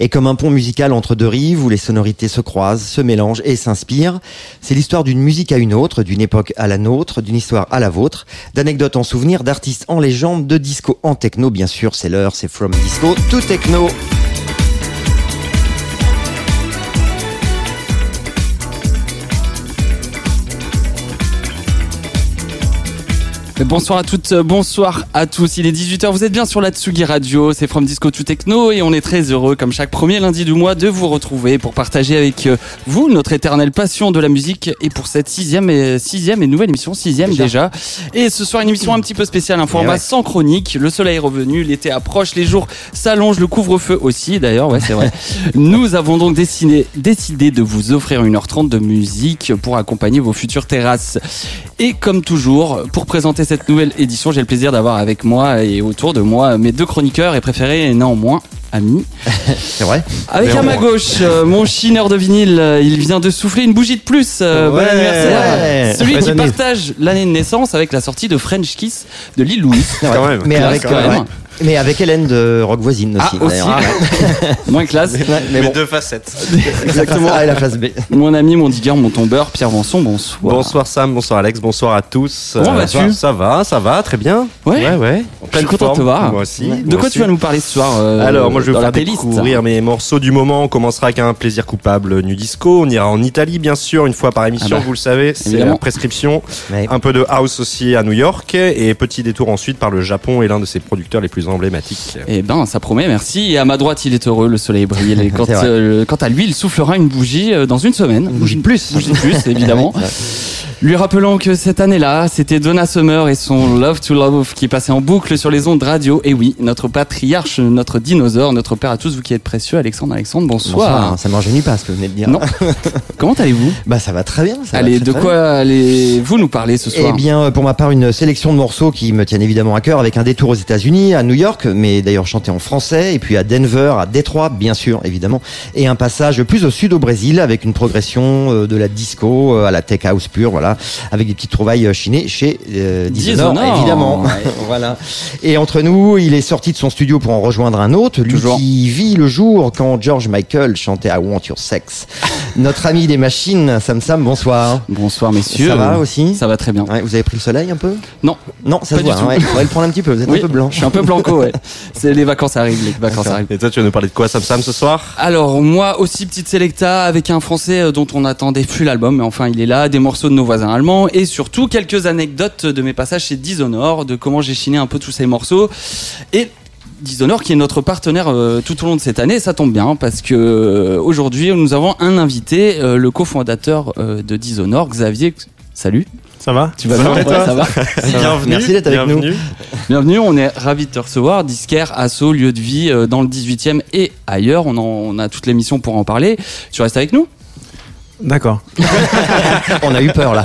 Et comme un pont musical entre deux rives où les sonorités se croisent, se mélangent et s'inspirent, c'est l'histoire d'une musique à une autre, d'une époque à la nôtre, d'une histoire à la vôtre, d'anecdotes en souvenir, d'artistes en légende, de disco en techno, bien sûr, c'est l'heure, c'est From Disco to Techno. Bonsoir à toutes, euh, bonsoir à tous. Il est 18h, vous êtes bien sur la Tsugi Radio, c'est From Disco to Techno et on est très heureux, comme chaque premier lundi du mois, de vous retrouver pour partager avec euh, vous notre éternelle passion de la musique et pour cette sixième et, sixième et nouvelle émission, sixième déjà. Et ce soir, une émission un petit peu spéciale, un format ouais. sans chronique. Le soleil est revenu, l'été approche, les jours s'allongent, le couvre-feu aussi d'ailleurs, ouais, c'est vrai. Nous avons donc décidé, décidé de vous offrir 1h30 de musique pour accompagner vos futures terrasses. Et comme toujours, pour présenter cette nouvelle édition, j'ai le plaisir d'avoir avec moi et autour de moi mes deux chroniqueurs et préférés et néanmoins amis. C'est vrai Avec à ma gauche, euh, mon chineur de vinyle, euh, il vient de souffler une bougie de plus. euh, bon anniversaire. ouais. Celui qui partage l'année de naissance avec la sortie de French Kiss de Lil Louis. Quand même. Mais avec, quand même. Mais avec Hélène de Rock Voisine aussi. Ah, aussi. d'ailleurs. Moins classe. Ouais, mais bon, deux facettes. Exactement. Ah, et la face B. Mon ami, mon digueur, mon tombeur, Pierre Vanson, bonsoir. Bonsoir Sam, bonsoir Alex, bonsoir à tous. Comment Euh, vas-tu Ça va, ça va, très bien. Ouais. ouais. ouais. Plein Je suis content de te voir. Moi aussi. De quoi aussi. tu vas nous parler ce soir euh, Alors, moi je vais vous faire découvrir mes morceaux du moment. On commencera avec un plaisir coupable nu disco. On ira en Italie, bien sûr, une fois par émission, Ah bah, vous le savez. C'est la prescription. Ouais. Un peu de house aussi à New York. Et petit détour ensuite par le Japon et l'un de ses producteurs les plus emblématiques. Eh ben, ça promet, merci. Et à ma droite, il est heureux, le soleil brille. Et quand, euh, quant à lui, il soufflera une bougie euh, dans une semaine. Une bougie de plus. Bougie de plus, évidemment. Lui rappelant que cette année-là, c'était Donna Summer et son Love to Love qui passait en boucle sur les ondes radio. Et oui, notre patriarche, notre dinosaure, notre père à tous, vous qui êtes précieux, Alexandre, Alexandre, bonsoir. Bonsoir. Ça ne pas ce que vous venez de dire. Non. Comment allez-vous? Bah ça va très bien. ça va Allez, très, de quoi allez-vous nous parler ce soir? Eh bien, euh, pour ma part, une sélection de morceaux qui me tiennent évidemment à cœur, avec un détour aux États-Unis, à New York, mais d'ailleurs chanté en français, et puis à Denver, à Détroit, bien sûr, évidemment, et un passage plus au sud au Brésil, avec une progression euh, de la disco euh, à la tech house pure, voilà, avec des petites trouvailles euh, chinées chez euh, Dishonored, Dishonored. évidemment. Ouais. voilà. Et entre nous, il est sorti de son studio pour en rejoindre un autre, lui Toujours. qui vit le jour quand George Michael chantait I Want Your Sex. Notre ami des machines, Sam Sam, bonsoir. Bonsoir, messieurs. Ça va aussi Ça va très bien. Ouais, vous avez pris le soleil un peu? Non, Non, ça Pas se voit. du tout. ouais. Le prendre un petit peu. Vous êtes Oui, un peu blanc. Je suis un peu blanco, ouais. C'est les vacances arrivent, les vacances arrivent. Et toi, tu vas nous parler de quoi, Sam Sam, ce soir? Alors moi aussi petite sélecta avec un français euh, dont on n'attendait plus l'album, mais enfin il est là, des morceaux de nos voisins allemands et surtout quelques anecdotes de mes passages chez Dishonored, de comment j'ai chiné un peu tous ces morceaux et Dishonored qui est notre partenaire euh, tout au long de cette année, ça tombe bien parce que euh, aujourd'hui nous avons un invité, euh, le cofondateur de Dishonored, Xavier. Salut. Ça va? Tu vas bien Ouais, ça va. Bienvenue. Merci d'être avec nous. bienvenue. Bienvenue, on est ravis de te recevoir. Disquaire, Asso, lieu de vie dans le 18e et ailleurs. On, en- on a toute l'émission pour en parler. Tu restes avec nous? D'accord. On a eu peur là.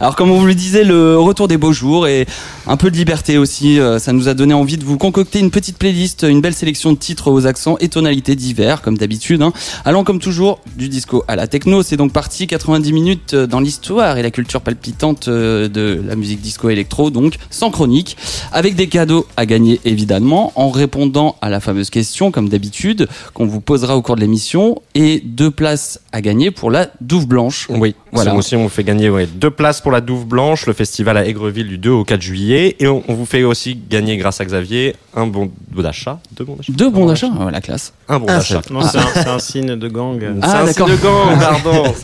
Alors comme on vous le disait, le retour des beaux jours et un peu de liberté aussi, euh, ça nous a donné envie de vous concocter une petite playlist, une belle sélection de titres aux accents et tonalités divers, comme d'habitude. Hein. Allant comme toujours du disco à la techno, c'est donc parti 90 minutes euh, dans l'histoire et la culture palpitante euh, de la musique disco électro, donc sans chronique, avec des cadeaux à gagner évidemment, en répondant à la fameuse question, comme d'habitude, qu'on vous posera au cours de l'émission, et deux places à gagner pour la Douve Blanche. Oui, Voilà. on vous fait gagner ouais, deux places pour la Douve Blanche, le festival à Aigreville du 2 au 4 juillet. Et on, on vous fait aussi gagner, grâce à Xavier, un bon d'achat. Deux bons d'achat Deux bons d'achat, ouais, la classe. Un bon d'achat. Non, c'est un, c'est un signe de gang Ah, C'est un d'accord. signe de gang, pardon.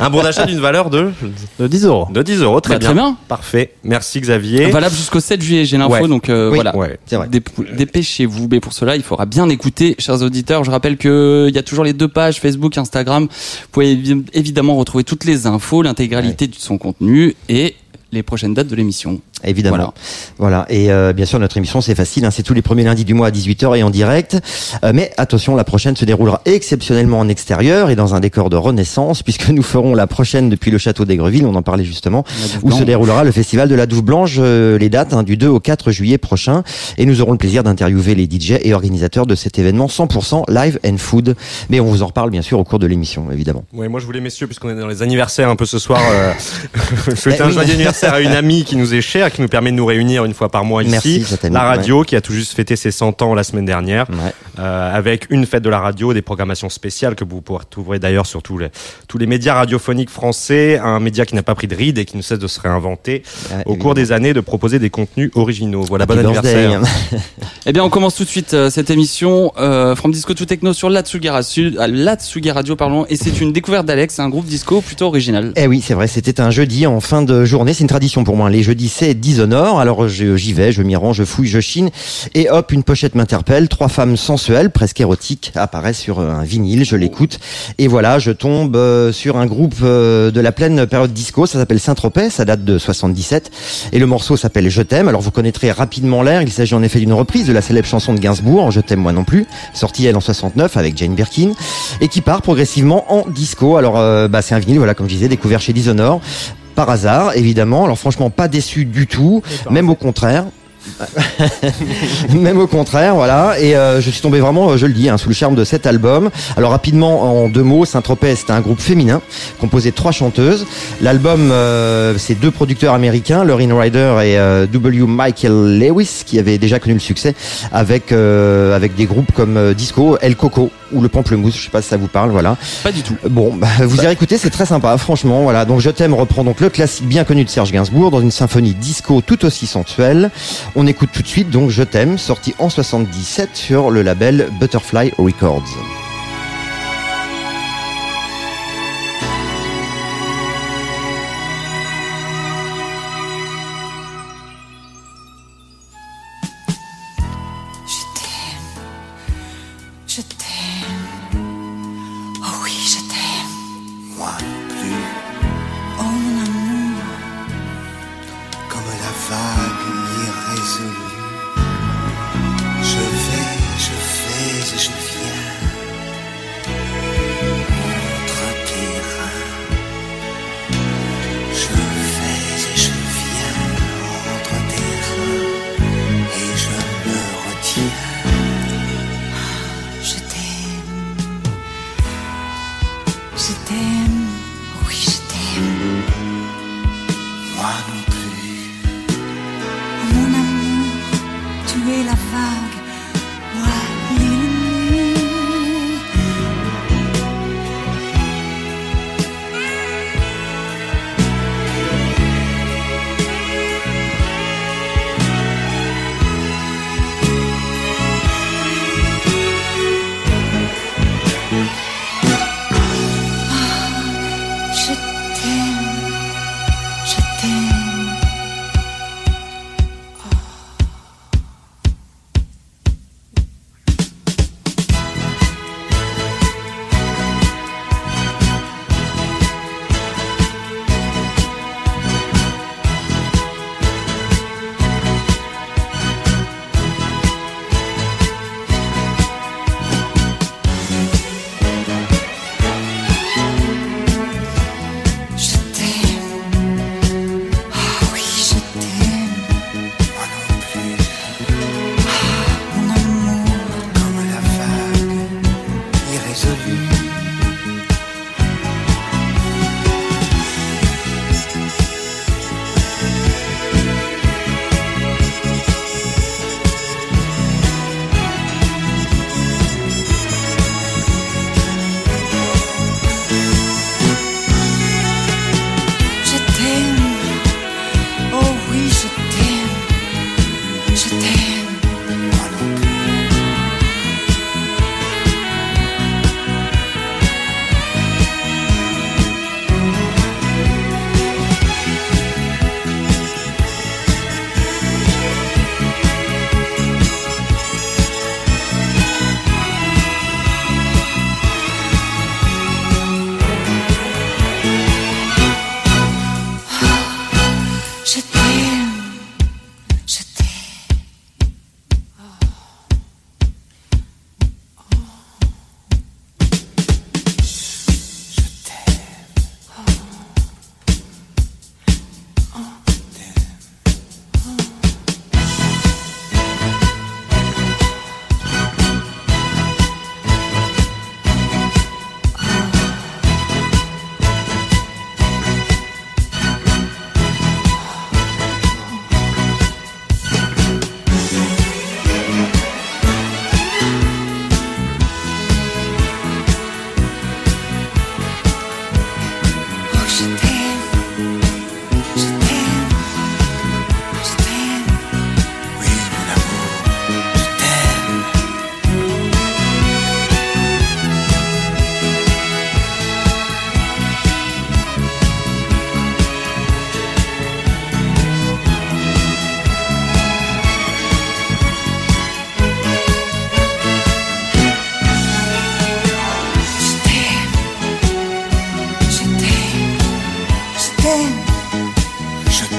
un bon d'achat d'une valeur de, de 10 euros. de 10 euros. Très, Bah, bien. très bien. Parfait. Merci Xavier. Valable jusqu'au 7 juillet, j'ai l'info, Ouais. donc euh, Oui. voilà. Ouais. C'est vrai. Dép- Dépêchez-vous, mais pour cela, il faudra bien écouter, chers auditeurs. Je rappelle que il y a toujours les deux pages Facebook, Instagram. Vous pouvez évi- évidemment retrouver toutes les infos, l'intégralité de son contenu et les prochaines dates de l'émission. Évidemment. Voilà. Et euh, bien sûr, notre émission, c'est facile. hein, c'est tous les premiers lundis du mois à 18h et en direct. Euh, mais attention, la prochaine se déroulera exceptionnellement en extérieur et dans un décor de renaissance, puisque nous ferons la prochaine depuis le château d'Aigreville, on en parlait justement, où se déroulera le festival de la Douve Blanche, euh, les dates hein, du 2 au 4 juillet prochain. Et nous aurons le plaisir d'interviewer les DJ et organisateurs de cet événement 100% live and food. Mais on vous en reparle bien sûr au cours de l'émission, évidemment. Ouais, moi je voulais messieurs, puisqu'on est dans les anniversaires un peu ce soir, euh, je souhaite Eh un oui. joyeux anniversaire à une amie qui nous est chère, qui nous permet de nous réunir une fois par mois Merci, ici. amie, la radio, qui a tout juste fêté ses 100 ans la semaine dernière, Ouais. euh, avec une fête de la radio, des programmations spéciales que vous pourrez trouver d'ailleurs sur tous les, tous les médias radiophoniques français, un média qui n'a pas pris de ride et qui ne cesse de se réinventer au cours des années de proposer des contenus originaux. Voilà, bon Happy anniversaire. Eh bien, on commence tout de suite euh, cette émission euh, From Disco to Techno sur Radio, euh, l'Atsugi Radio pardon, et c'est une découverte d'Alex, un groupe disco plutôt original. Eh oui, c'est vrai, c'était un jeudi en fin de journée, c'est une tradition pour moi. Les jeudis, c'est Dishonor, alors j'y vais, je m'y rends, je fouille, je chine, et hop, une pochette m'interpelle, trois femmes sensuelles, presque érotiques, apparaissent sur euh, un vinyle, je l'écoute, et voilà, je tombe euh, sur un groupe euh, de la pleine période disco, ça s'appelle Saint-Tropez, ça date de 77, et le morceau s'appelle Je t'aime, alors vous connaîtrez rapidement l'air, il s'agit en effet d'une reprise de la célèbre chanson de Gainsbourg, Je t'aime moi non plus, sortie elle en 69 avec Jane Birkin, et qui part progressivement en disco. Alors bah, c'est un vinyle, voilà, comme je disais, découvert chez Dishonor, par hasard évidemment. Alors franchement pas déçu du tout, même au contraire. Même au contraire, voilà. Et euh, je suis tombé vraiment, euh, je le dis, hein, sous le charme de cet album. Alors rapidement, en deux mots, Saint-Tropez, c'est un groupe féminin composé de trois chanteuses. L'album, euh, c'est deux producteurs américains, Lorraine Ryder et euh, W. Michael Lewis, qui avaient déjà connu le succès avec euh, avec des groupes comme Disco, El Coco ou le Pamplemousse. Je sais pas si ça vous parle, voilà. Pas du tout. Bon, bah, vous irez écouter, c'est très sympa, franchement. Voilà, donc Je t'aime reprend donc le classique bien connu de Serge Gainsbourg dans une symphonie disco tout aussi sensuelle. On écoute tout de suite donc Je t'aime, sorti en 77 sur le label Butterfly Records. easy.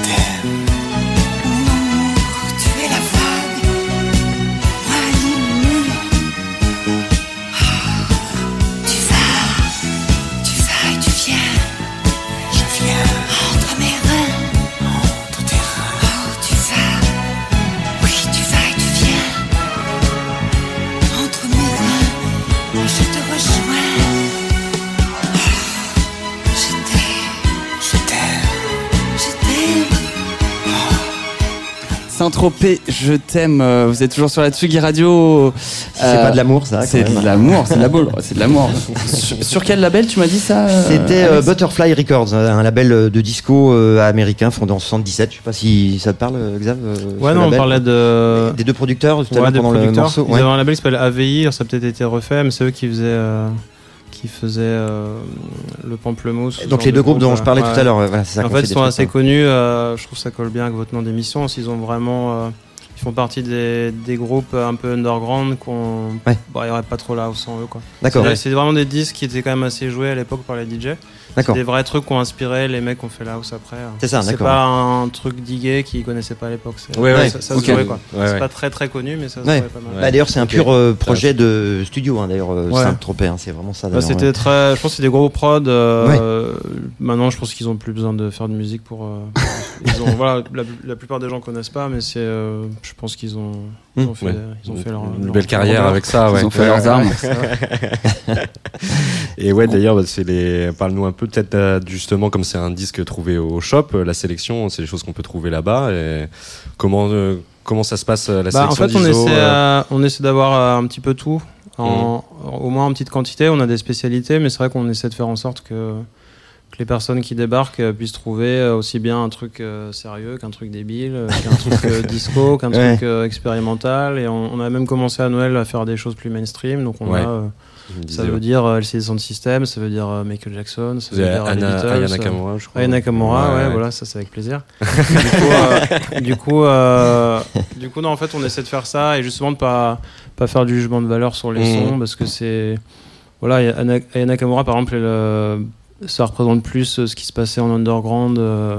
Je Saint-Tropez, je t'aime. euh, Vous êtes toujours sur la Tsugi Radio. C'est pas de l'amour, ça, C'est de l'amour, c'est de la boule, c'est de l'amour. sur, sur quel label tu m'as dit ça euh, C'était euh, Butterfly Records, un label euh, de disco euh, américain fondé en 77. Je sais pas si ça te parle, euh, Xav. euh, Ouais, non, on label parlait de. des deux producteurs tout à Ouais, pendant le producteurs. morceau. Ils Ouais. avaient un label qui s'appelle AVI, ça a peut-être été refait, mais c'est eux qui faisaient, euh, qui faisaient euh, le pamplemousse. Donc les de deux groupes dont je parlais ouais. tout à l'heure, voilà, ça. En fait, ils sont assez connus. euh, je trouve que ça colle bien avec votre nom d'émission. Ils ont vraiment, euh, ils font partie des, des groupes un peu underground qu'on, Ouais. bon, il y aurait pas trop là sans eux quoi. D'accord, C'est- ouais. C'est vraiment des disques qui étaient quand même assez joués à l'époque par les DJ. C'est des vrais trucs qui ont inspiré les mecs qui ont fait la house après. C'est ça, C'est pas un truc digué qu'ils connaissaient pas à l'époque. C'est- Ouais, ouais. ça, ça se jouait quoi. Ouais, c'est pas très très connu, mais ça se jouait pas mal. Bah, d'ailleurs, c'est un pur euh, projet de studio, hein, d'ailleurs, euh, Ouais. Saint-Tropez. hein, c'est vraiment ça. Bah, d'ailleurs, c'était ouais. très. Je pense que c'est des gros prods. euh, Maintenant, je pense qu'ils ont plus besoin de faire de musique pour. euh, ils ont, voilà, la, la plupart des gens connaissent pas, mais c'est. euh, je pense qu'ils ont. Ils ont fait, Ouais. ils ont fait leur. Une leur- belle carrière leur- avec ça, ouais. Ils ont fait Ouais, leurs armes. Et ouais, d'ailleurs, bah, c'est les. Parle-nous un peu peut-être euh, justement comme c'est un disque trouvé au shop, euh, la sélection, c'est des choses qu'on peut trouver là-bas. Et comment euh, comment ça se passe la Bah, en sélection fait, on essaie, euh, on essaie d'avoir euh, un petit peu tout, en, au moins en petite quantité. On a des spécialités, mais c'est vrai qu'on essaie de faire en sorte que, que les personnes qui débarquent euh, puissent trouver euh, aussi bien un truc euh, sérieux qu'un truc débile, qu'un truc disco, qu'un Ouais. truc expérimental. Et on, on a même commencé à Noël à faire des choses plus mainstream. Donc on Ouais. a, ça veut dire LCD Sound System, ça veut dire Michael Jackson, ça veut dire Anna, Beatles, Aya Nakamura, je crois. Aya Nakamura, ouais, voilà, ça c'est avec plaisir. du coup, du coup, du coup, non, en fait, on essaie de faire ça et justement de pas pas faire du jugement de valeur sur les Mhm. sons parce que c'est voilà, Aya Nakamura par exemple, elle, ça représente plus euh, ce qui se passait en underground. euh,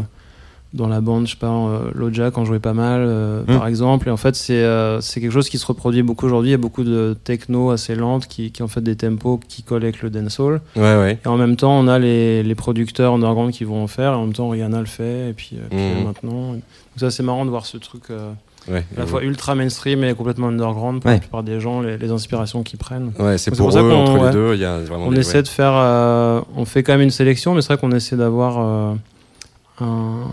dans la bande, je sais pas, euh, Loja quand jouait pas mal, euh, Mhm. par exemple. Et en fait, c'est euh, c'est quelque chose qui se reproduit beaucoup aujourd'hui. Il y a beaucoup de techno assez lente qui, qui ont fait des tempos qui collent avec le dancehall. Ouais, ouais. Et en même temps, on a les, les producteurs underground qui vont en faire. Et en même temps, Rihanna le fait. Et puis, euh, puis elle maintenant. Donc ça, c'est marrant de voir ce truc euh, Ouais, à la fois ultra mainstream et complètement underground pour Ouais. la plupart des gens, les, les inspirations qu'ils prennent. Ouais, c'est pour, pour ça eux, qu'on- entre ouais. les deux, il y a vraiment On des- essaie de faire. euh, on fait quand même une sélection, mais c'est vrai qu'on essaie d'avoir euh, un-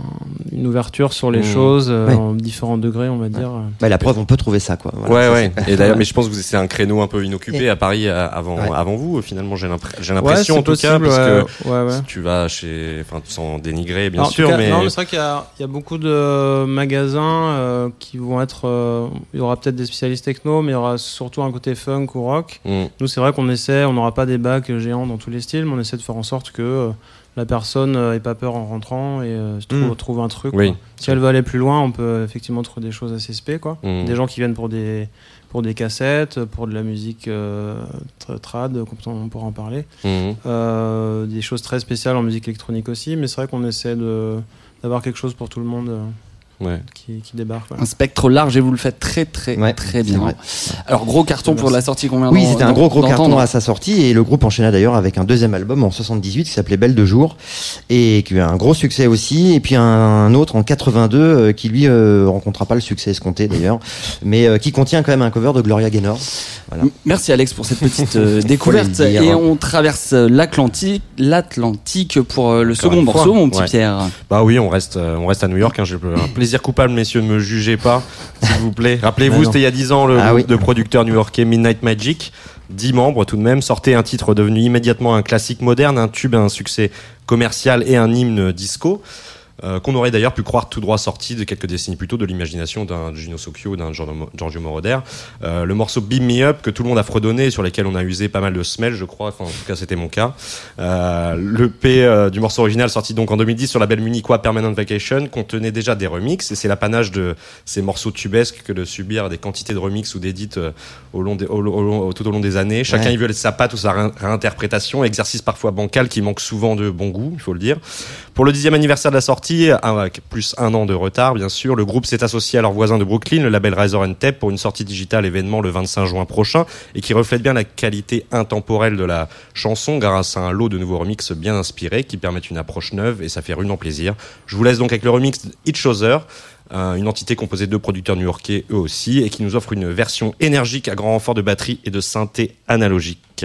une ouverture sur les Mhm. choses euh, Ouais. en différents degrés, on va dire. Bah, la preuve, on peut trouver ça, quoi. Voilà, ouais, ça, ouais. Et d'ailleurs, mais je pense que c'est un créneau un peu inoccupé à Paris euh, avant, Ouais. avant vous. Finalement, j'ai l'impression en tout cas, parce ouais, que ouais, ouais. si tu vas chez, enfin, sans dénigrer, bien Alors, sûr, cas, mais non, mais c'est vrai qu'il y, a- il y a beaucoup de magasins euh, qui vont être. euh, il y aura peut-être des spécialistes techno, mais il y aura surtout un côté funk ou rock. Mm. Nous, c'est vrai qu'on essaie, on n'aura pas des bacs géants dans tous les styles, mais on essaie de faire en sorte que euh, la personne n'ait pas peur en rentrant et euh, se trouve, trouve un truc. Oui. Si elle veut aller plus loin, on peut effectivement trouver des choses assez spé, quoi. Mm. Des gens qui viennent pour des pour des cassettes, pour de la musique euh, tra- trad, on pourra en parler. Euh, des choses très spéciales en musique électronique aussi, mais c'est vrai qu'on essaie d'avoir quelque chose pour tout le monde euh, Ouais. qui, qui débarque. Un spectre large et vous le faites très très Ouais, très bien. vrai. Alors gros carton pour la sortie qu'on vient Oui, c'était un gros gros carton à sa sortie et le groupe enchaîna d'ailleurs avec un deuxième album en 78 qui s'appelait Belle de jour et qui a eu un gros succès aussi et puis un autre en 82 euh, qui lui euh, rencontrera pas le succès escompté d'ailleurs mais euh, qui contient quand même un cover de Gloria Gaynor. Voilà. Merci Alex pour cette petite euh, découverte et on traverse l'Atlantique, l'Atlantique pour euh, le second morceau, mon petit Ouais. Pierre. Bah oui, on reste, euh, on reste à New York. Hein. J'ai un plaisir coupable, messieurs, ne me jugez pas, s'il vous plaît. Rappelez-vous, non. c'était il y a 10 ans le Ah groupe oui. de producteurs new-yorkais Midnight Magic. 10 membres tout de même, sortait un titre devenu immédiatement un classique moderne, un tube, un succès commercial et un hymne disco. Euh, qu'on aurait d'ailleurs pu croire tout droit sorti de quelques décennies plus tôt de l'imagination d'un Gino Socchio, d'un Giorgio Moroder. Euh, le morceau Beam Me Up que tout le monde a fredonné, sur lequel on a usé pas mal de semelles, je crois. Enfin, en tout cas, c'était mon cas. Euh, le P du morceau original sorti donc en 2010 sur la belle munichois Permanent Vacation contenait déjà des remixes et c'est l'apanage de ces morceaux tubesques que de subir des quantités de remixes ou d'édits au long des- au long- au long- tout au long des années. Chacun Ouais. y veut sa patte ou sa ré- réinterprétation, exercice parfois bancal qui manque souvent de bon goût, il faut le dire. Pour le dixième anniversaire de la sortie, avec plus un an de retard bien sûr, le groupe s'est associé à leur voisin de Brooklyn, le label Razor Tape, pour une sortie digitale événement le 25 juin prochain et qui reflète bien la qualité intemporelle de la chanson grâce à un lot de nouveaux remixes bien inspirés qui permettent une approche neuve et ça fait rudement plaisir. Je vous laisse donc avec le remix Each Other, euh, une entité composée de producteurs new-yorkais eux aussi et qui nous offre une version énergique à grand renfort de batterie et de synthé analogique.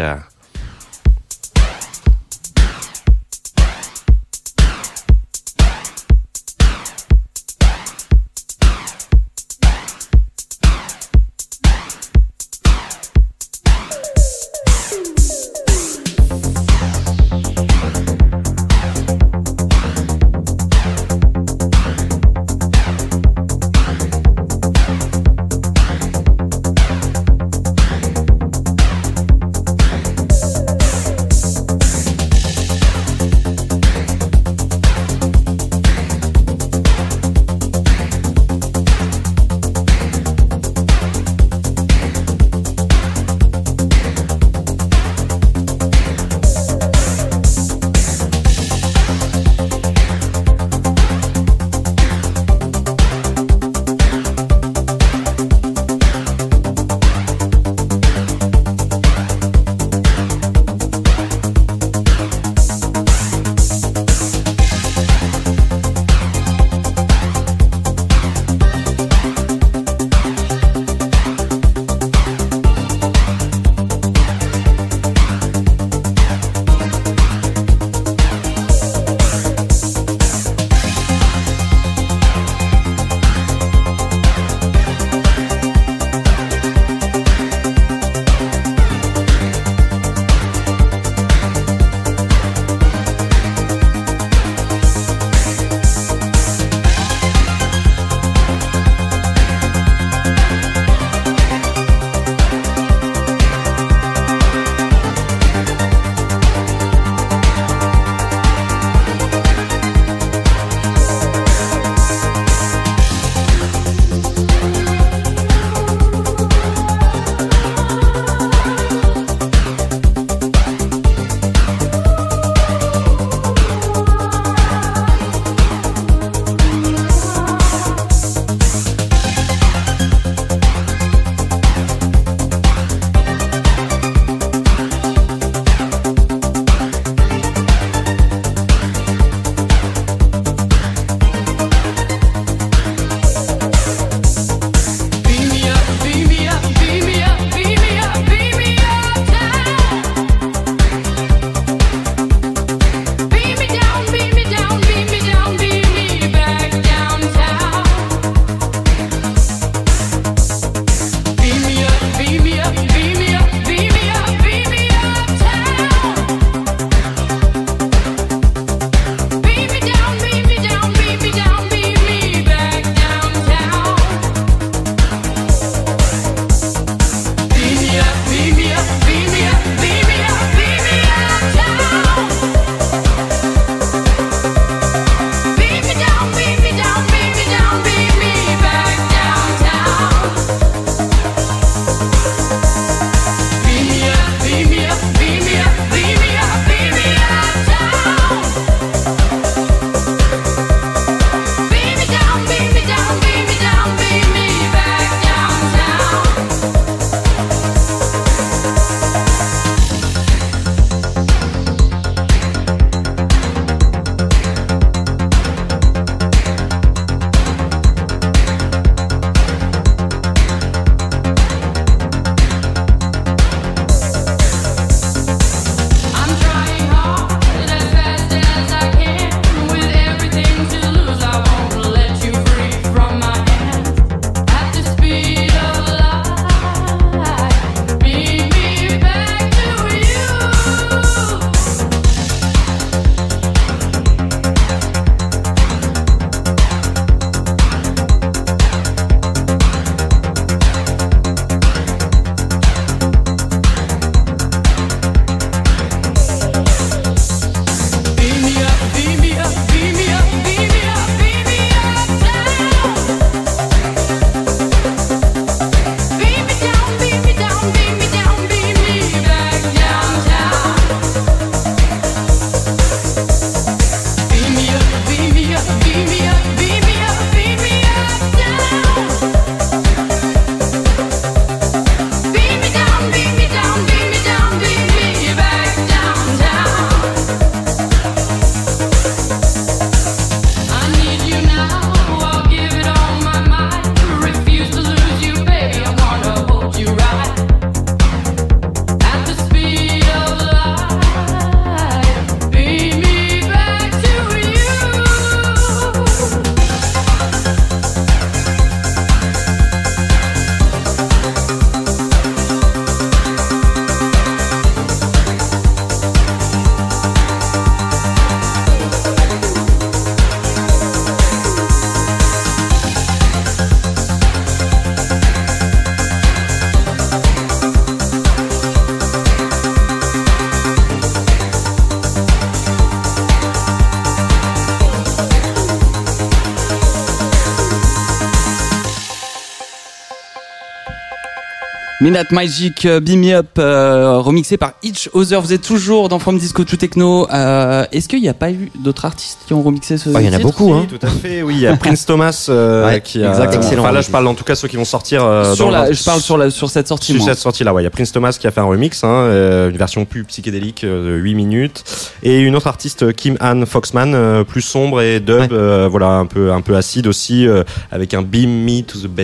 Minute Magic euh, Beam Me Up euh, remixé par Each Other. Vous êtes toujours dans From Disco to Techno. Euh, Est-ce qu'il n'y a pas eu d'autres artistes qui ont remixé ce Ah, il y en a beaucoup, hein. Oui, tout à fait. Oui, il y a Prince Thomas euh, Ouais, qui a. exact, excellent. Enfin là, je parle en tout cas ceux qui vont sortir. euh, sur dans la, le- Je parle sur, la, sur cette sortie. Sur moi. cette sortie là, ouais, il y a Prince Thomas qui a fait un remix, hein, une version plus psychédélique de 8 minutes, et une autre artiste Kim Ann Foxman, euh, plus sombre et dub, Ouais. euh, voilà, un peu un peu acide aussi, euh, avec un Beam Me to the Ba-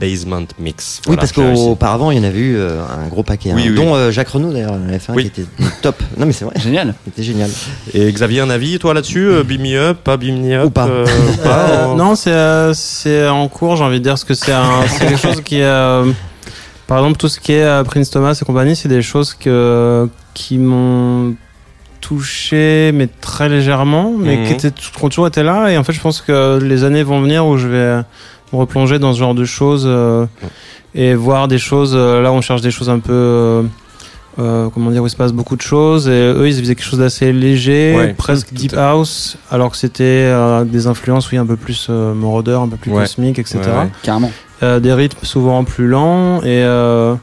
Basement mix. Oui, parce qu'auparavant, il y en avait eu euh, un gros paquet, Oui, hein, oui, dont euh, Jacques Renaud d'ailleurs, en avait fait un Oui. qui était top. Non, mais c'est vrai, Génial. c'était génial. Et Xavier, un avis toi là-dessus, euh, Beam Me Up, pas Beam Me Up, Ou pas. euh, pas, Euh, euh, non, c'est euh, c'est en cours, j'ai envie de dire, parce que c'est quelque chose qui est. euh, par exemple, tout ce qui est Prince Thomas et compagnie, c'est des choses que, qui m'ont touché, mais très légèrement, mais Mhm. qui, étaient, qui ont toujours été là. Et en fait, je pense que les années vont venir où je vais me replonger dans ce genre de choses euh, et voir des choses. euh, là, on cherche des choses un peu. euh, euh, comment dire, où il se passe beaucoup de choses. Et eux, ils faisaient quelque chose d'assez léger, Ouais, presque deep à house, alors que c'était euh, des influences, oui, un peu plus euh, Moroder, un peu plus Ouais. cosmique, etc. Ouais, ouais. Carrément. Euh, des rythmes souvent plus lents. Et, euh,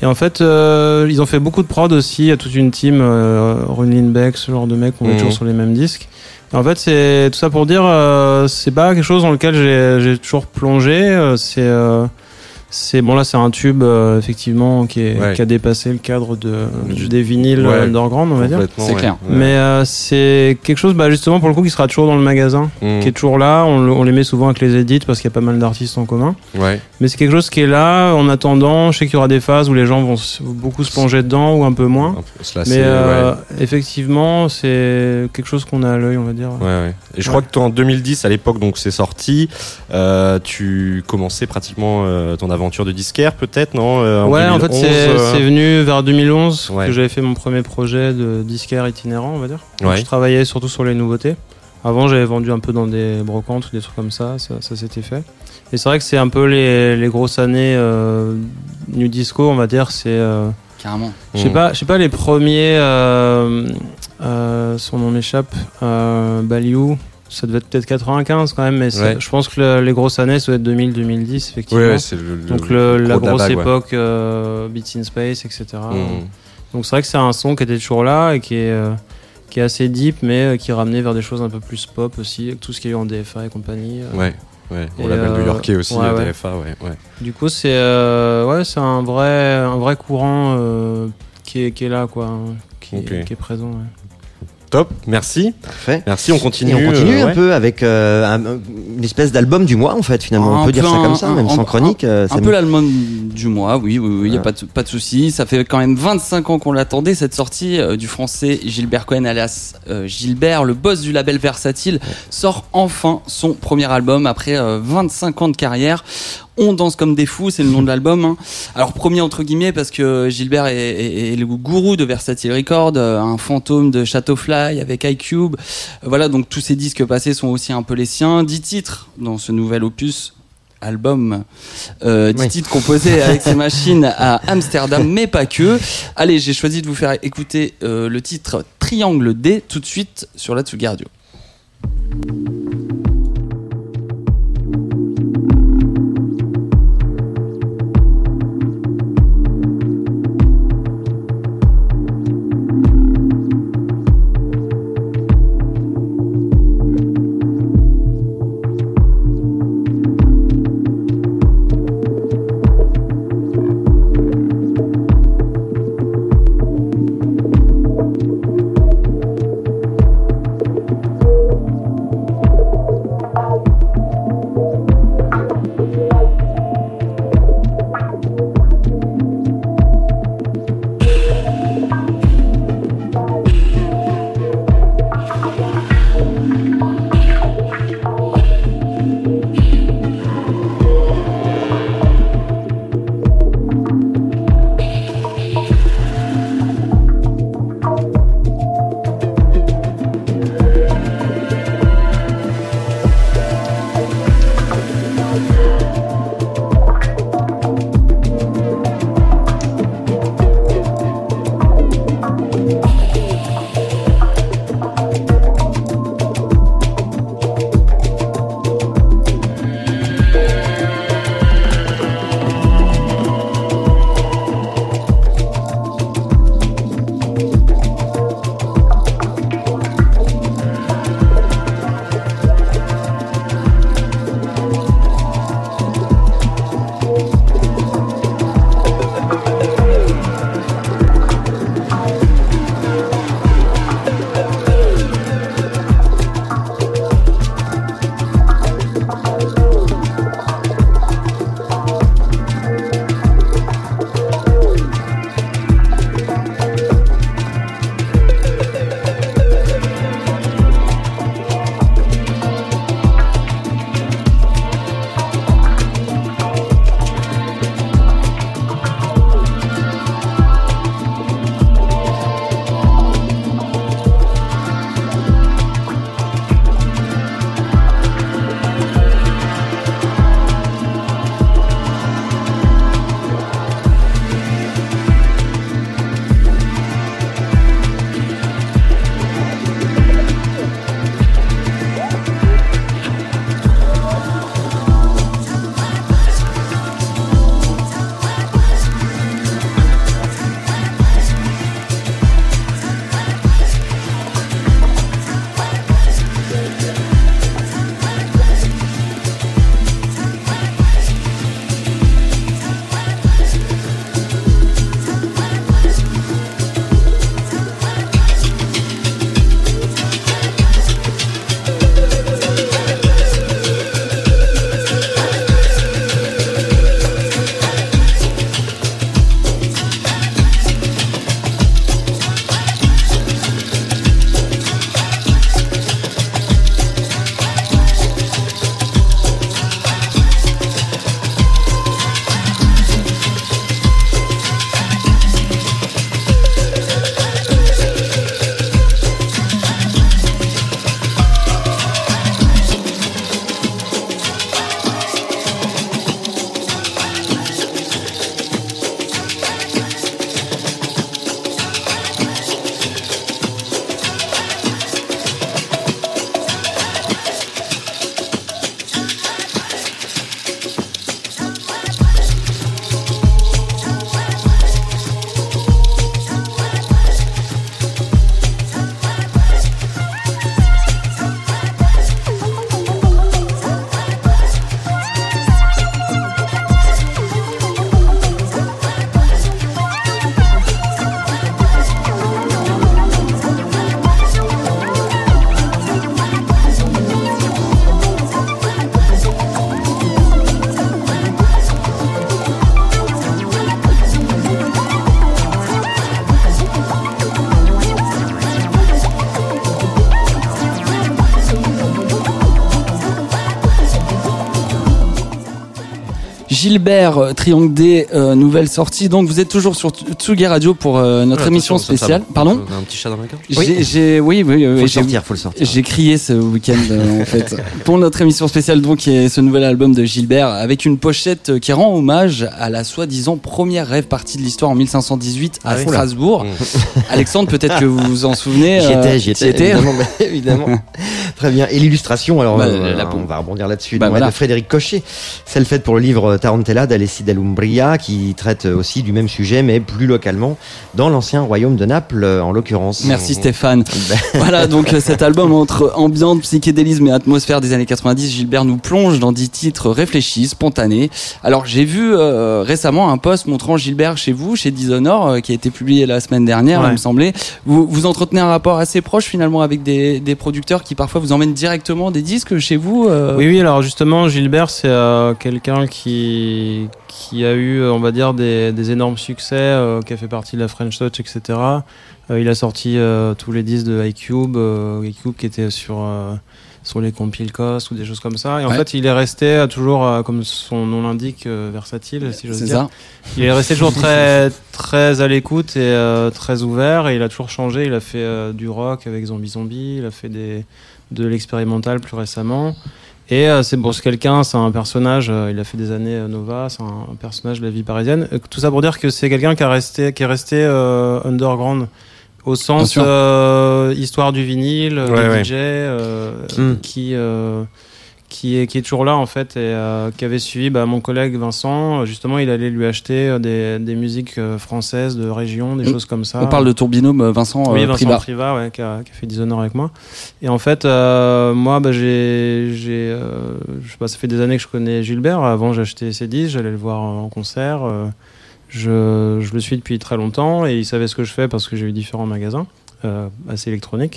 et en fait, euh, ils ont fait beaucoup de prod aussi. Il y a toute une team, euh, Ron Lindbeck, ce genre de mec, on est Mhm. toujours sur les mêmes disques. Et en fait, c'est tout ça pour dire, euh, c'est pas quelque chose dans lequel j'ai j'ai toujours plongé. euh, c'est euh, c'est bon là c'est un tube euh, effectivement qui, est, Ouais. qui a dépassé le cadre de, Du- des vinyles Ouais. underground on va dire Complètement, C'est ouais. clair. Ouais. mais euh, c'est quelque chose bah, justement pour le coup qui sera toujours dans le magasin Mm. qui est toujours là on, le- on les met souvent avec les edits parce qu'il y a pas mal d'artistes en commun Ouais. mais c'est quelque chose qui est là en attendant je sais qu'il y aura des phases où les gens vont beaucoup se plonger dedans ou un peu moins peu mais euh, ouais. effectivement c'est quelque chose qu'on a à l'œil on va dire Ouais, ouais. Et je Ouais. crois que toi, en 2010, à l'époque, donc c'est sorti, euh, tu commençais pratiquement euh, ton aventure de disquaire, peut-être, non Euh, ouais, en fait, 2011, c'est euh, venu vers 2011 Ouais. que j'avais fait mon premier projet de disquaire itinérant, on va dire. Donc, Ouais. Je travaillais surtout sur les nouveautés. Avant, j'avais vendu un peu dans des brocantes ou des trucs comme ça, ça, ça s'était fait. Et c'est vrai que c'est un peu les, les grosses années euh, New Disco, on va dire. C'est, euh, Carrément. je sais Mm. pas, je sais pas les premiers. Euh, euh, son nom m'échappe. Euh, Baliou. Ça devait être peut-être 95 quand même, mais ça- Ouais. je pense que le- les grosses années, ça doit être 2000-2010, effectivement. Ouais, ouais, le, Donc le, la grosse époque euh, Beats in Space, etc. Mm. Donc c'est vrai que c'est un son qui était toujours là et qui est, euh, qui est assez deep, mais euh, qui ramenait vers des choses un peu plus pop aussi, avec tout ce qu'il y a eu en DFA et compagnie. euh. Ouais, ouais. Et, label euh, new-yorkais aussi, ouais. DFA, ouais. Du coup, c'est ouais, c'est un vrai, un vrai courant qui, est, qui est là, quoi, hein, qui est présent. Top, merci. Parfait. Merci, on continue. Et on continue euh, un ouais. peu avec euh, un- une espèce d'album du mois en fait finalement. Un on peut dire peu ça un- comme ça, un- même un- sans chronique. euh, Un ça peu l'album du mois, oui, oui, oui, il n'y a pas de, pas de souci. Ça fait quand même 25 ans qu'on l'attendait, cette sortie euh, du français Gilbert Cohen, alias euh, Gilbert, le boss du label Versatile, sort enfin son premier album après euh, 25 ans de carrière. On danse comme des fous, c'est le nom de l'album. hein. Alors premier entre guillemets parce que Gilbert est, est- est le gourou de Versatile Records, euh, un fantôme de Shadowfly avec iCube. Euh, Voilà, donc tous ces disques passés sont aussi un peu les siens. 10 titres dans ce nouvel opus album, euh, 10 Oui. titres composés avec ces machines à Amsterdam, mais pas que. Allez, j'ai choisi de vous faire écouter euh, le titre Triangle D tout de suite sur la Tsugi Gilbert, euh, Triangle D, euh, nouvelle sortie. Donc vous êtes toujours sur Tsugi Radio pour euh, notre Ouais, émission spéciale. Pardon On a un petit chat dans la j'ai- oui, oui, oui, Faut le sortir, faut le sortir. J'ai crié ce week-end euh, en fait pour notre émission spéciale donc qui est ce nouvel album de Gilbert avec une pochette qui rend hommage à la soi-disant première rêve partie de l'histoire en 1518 à Ah oui. Strasbourg. Mmh. Alexandre, peut-être que vous vous en souvenez. J'y euh, étais, j'y t'y étais. étais Évidemment, bah, évidemment. Très bien. Et l'illustration, alors, Bah, euh, on va rebondir là-dessus. Bah, voilà. De Frédéric Cochet, celle faite pour le livre Tarantella d'Alessi dell'Umbria, qui traite aussi du même sujet, mais plus localement, dans l'ancien royaume de Naples, en l'occurrence. Merci Stéphane. Voilà donc euh, cet album entre ambiance, psychédélisme et atmosphère des années 90, Gilbert nous plonge dans dix titres réfléchis, spontanés. Alors j'ai vu euh, récemment un post montrant Gilbert chez vous, chez Dishonor, euh, qui a été publié la semaine dernière, Ouais. il me semblait. Vous, vous entretenez un rapport assez proche finalement avec des, des producteurs qui parfois vous emmènent directement des disques chez vous. euh, Oui, oui, alors justement, Gilbert, c'est euh, quelqu'un qui, qui a eu, euh, on va dire, des, des énormes succès, euh, qui a fait partie de la French Touch, etc. Euh, il a sorti tous les disques de iCube, iCube qui était sur, sur les compiles Cost ou des choses comme ça. Et en Ouais. fait, il est resté toujours, comme son nom l'indique, versatile, si j'ose dire. ça. Il est resté toujours très, très à l'écoute et très ouvert. Et il a toujours changé. Il a fait du rock avec Zombie Zombie. Il a fait des, de l'expérimental plus récemment. Et euh, c'est bon, c'est quelqu'un, c'est un personnage. euh, il a fait des années euh, Nova. C'est un, un personnage de la vie parisienne. Euh, Tout ça pour dire que c'est quelqu'un qui a resté, qui est resté euh, underground au sens euh, histoire du vinyle, Ouais, ouais. DJ, euh, Mm. qui euh, qui est qui est toujours là en fait et euh, qui avait suivi bah, mon collègue Vincent. Justement, il allait lui acheter euh, des, des musiques euh, françaises de région, des choses comme ça. On parle de ton binôme Vincent, oui, Vincent. Priva, ouais, qui, a, qui a fait Dishonor avec moi. Et en fait, euh, moi, bah, j'ai, j'ai, je sais pas, ça fait des années que je connais Gilbert. Avant, j'achetais ses disques, j'allais le voir en concert. je, je le suis depuis très longtemps et il savait ce que je fais parce que j'ai eu différents magasins. Euh, assez. Ouais.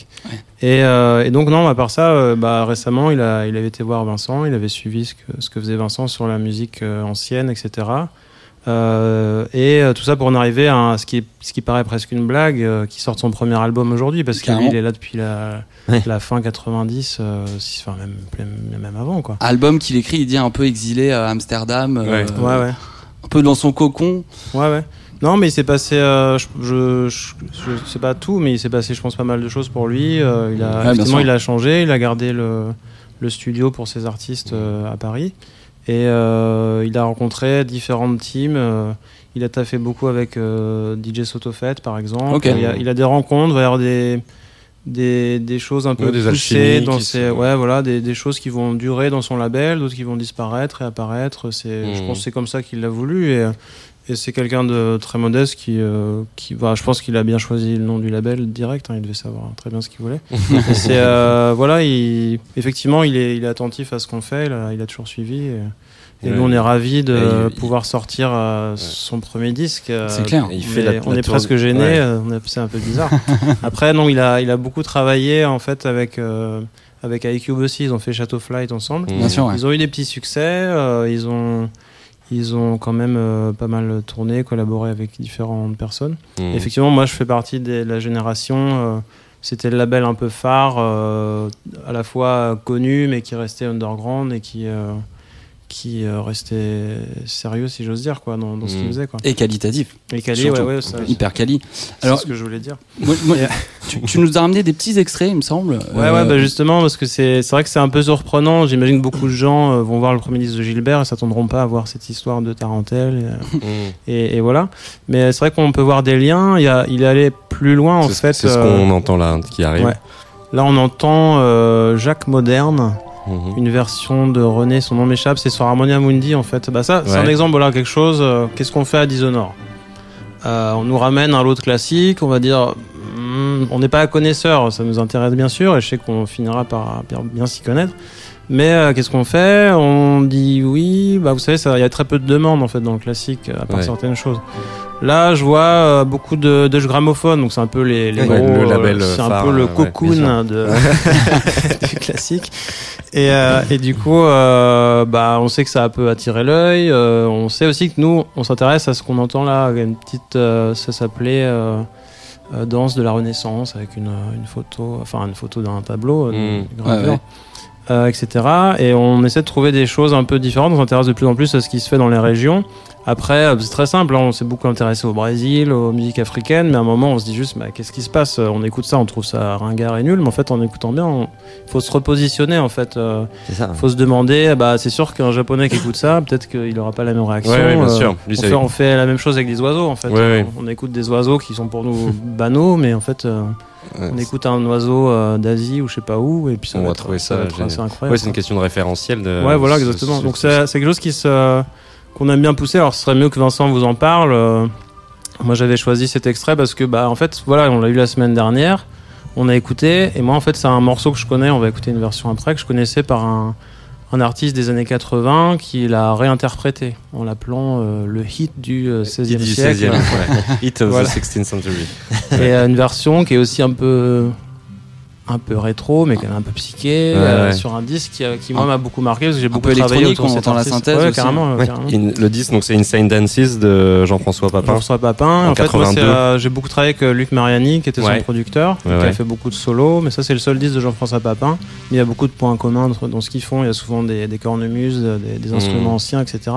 Et, euh, et donc, non, à part ça, euh, bah, récemment, il, a, il avait été voir Vincent, il avait suivi ce que, ce que faisait Vincent sur la musique ancienne, etc. Euh, et euh, tout ça pour en arriver à ce qui, ce qui paraît presque une blague, euh, qui sort son premier album aujourd'hui, parce qu'il Carrément. il est là depuis la, Ouais. la fin 90, euh, si- enfin même, avant, quoi. Album qu'il écrit, il dit un peu exilé à Amsterdam, Ouais. Ouais, ouais. un peu dans son cocon. Ouais, ouais. Non, mais il s'est passé, euh, je, je, je, je sais pas tout, mais il s'est passé, je pense, pas mal de choses pour lui. Euh, il a, il a changé, il a gardé le, le studio pour ses artistes euh, à Paris. Et il a rencontré différentes teams. il a taffé beaucoup avec DJ Sotofet, par exemple. Il, a, il a des rencontres, il va y avoir des, des, des choses un peu Ouais, des poussées alchimies dans ses, ouais, voilà, des, des choses qui vont durer dans son label, d'autres qui vont disparaître et apparaître. C'est, Je Mhm. pense que c'est comme ça qu'il l'a voulu. Et, et c'est quelqu'un de très modeste qui, euh, qui va. Je pense qu'il a bien choisi le nom du label direct. hein, il devait savoir très bien ce qu'il voulait. C'est euh, voilà, il, effectivement, il est, il est attentif à ce qu'on fait. Il a, il a toujours suivi. Et, et Ouais. nous, on est ravis de il- pouvoir sortir euh, son premier disque. euh, C'est clair. Il fait la- on la est tour- presque gêné. Ouais. C'est un peu bizarre. Après, non, il a, il a beaucoup travaillé en fait avec euh, avec iCube aussi. Ils ont fait Shadow Flight ensemble. Mmh. Bien sûr, ouais. Ils ont eu des petits succès. euh, ils ont ils ont quand même euh, pas mal tourné, collaboré avec différentes personnes. Mmh. Effectivement, moi, je fais partie de la génération. euh, c'était le label un peu phare, euh, à la fois connu, mais qui restait underground et qui, qui euh, restait sérieux, si j'ose dire, quoi, dans, dans ce qu'il Mm. faisait. Quoi. Et qualitatif. Et Cali, ouais, ouais, ça- Hyper quali. c'est Alors, ce que je voulais dire. moi- tu, tu nous as ramené des petits extraits, il me semble. Ouais, Euh, ouais, bah justement, parce que c'est c'est vrai que c'est un peu surprenant. J'imagine que beaucoup de gens euh, vont voir le premier disque de Gilbert et s'attendront pas à voir cette histoire de Tarentelle. Et, Mmh. et, et voilà. Mais c'est vrai qu'on peut voir des liens. Il, y a, il est allé plus loin, en C'est- fait. C'est ce euh, qu'on entend là, qui arrive. ouais. Là, on entend euh, Jacques Moderne, Mhm. une version de René, son nom m'échappe, c'est sur Harmonia Mundi en fait. Bah ça, c'est un exemple, voilà, quelque chose. euh, Qu'est-ce qu'on fait à Dishonor Euh, On nous ramène un lot de classiques, on va dire. hmm, on n'est pas connaisseur, ça nous intéresse bien sûr, et je sais qu'on finira par bien, bien s'y connaître. Mais euh, qu'est-ce qu'on fait? On dit oui, bah vous savez, il y a très peu de demandes en fait dans le classique, à part Ouais. certaines choses. Là, je vois euh, beaucoup de, de gramophones, donc c'est un peu les, les Ouais, gros, le label, euh, c'est un peu le euh, ouais, cocoon de, du classique. Et, euh, et du coup, euh, bah, on sait que ça peut attirer l'œil. euh, on sait aussi que nous, on s'intéresse à ce qu'on entend là. Une petite, euh, ça s'appelait euh, euh, Danse de la Renaissance avec une, une photo, enfin une photo d'un tableau, euh, Mm. gravure. Ouais, euh, etc. Et on essaie de trouver des choses un peu différentes. On s'intéresse de plus en plus à ce qui se fait dans les régions. Après, euh, c'est très simple. hein, on s'est beaucoup intéressé au Brésil, aux musiques africaines, mais à un moment, on se dit juste, bah, qu'est-ce qui se passe? On écoute ça, on trouve ça ringard et nul, mais en fait, en écoutant bien, il faut se repositionner. En fait, euh, C'est ça. faut se demander. Bah, c'est sûr qu'un japonais qui écoute ça, peut-être qu'il n'aura pas la même réaction. Ouais, ouais, bien Euh, sûr. Lui, on, ça- fait, on fait la même chose avec les oiseaux, en fait. Ouais, ouais. On, on écoute des oiseaux qui sont pour nous banaux, mais en fait. euh, Ouais, on écoute un oiseau euh, d'Asie ou je sais pas où et puis ça On va va être- trouver ça va être génial. assez incroyable. Ouais, c'est une question de référentiel. De... Ouais, voilà, exactement. Donc ce- c'est c'est quelque chose qui se qu'on aime bien pousser. Alors ce serait mieux que Vincent vous en parle. Euh, Moi j'avais choisi cet extrait parce que bah en fait voilà, on l'a eu la semaine dernière. On a écouté et moi en fait c'est un morceau que je connais. On va écouter une version après que je connaissais par un un artiste des années 80 qui l'a réinterprété en l'appelant euh, le hit du euh, 16e du siècle. 16e, ouais. Hit of Voilà. the 16th century. et euh, une version qui est aussi un peu un peu rétro mais quand même un peu psyché Ouais, euh, ouais. sur un disque qui, euh, qui, moi m'a beaucoup marqué parce que j'ai beaucoup travaillé autour de on cet entend la synthèse ouais, aussi. carrément, Ouais. carrément. In- le disque, donc c'est Insane Dances de Jean-François Papin. Jean-François Papin. En En, fait, moi, c'est, 82. euh, j'ai beaucoup travaillé avec Luc Mariani, qui était Ouais. son producteur, Ouais, qui ouais. a fait beaucoup de solos. Mais ça, c'est le seul disque de Jean-François Papin. Mais il y a beaucoup de points communs dans- ce qu'ils font. Il y a souvent des, des cornemuses, des, des instruments anciens, etc.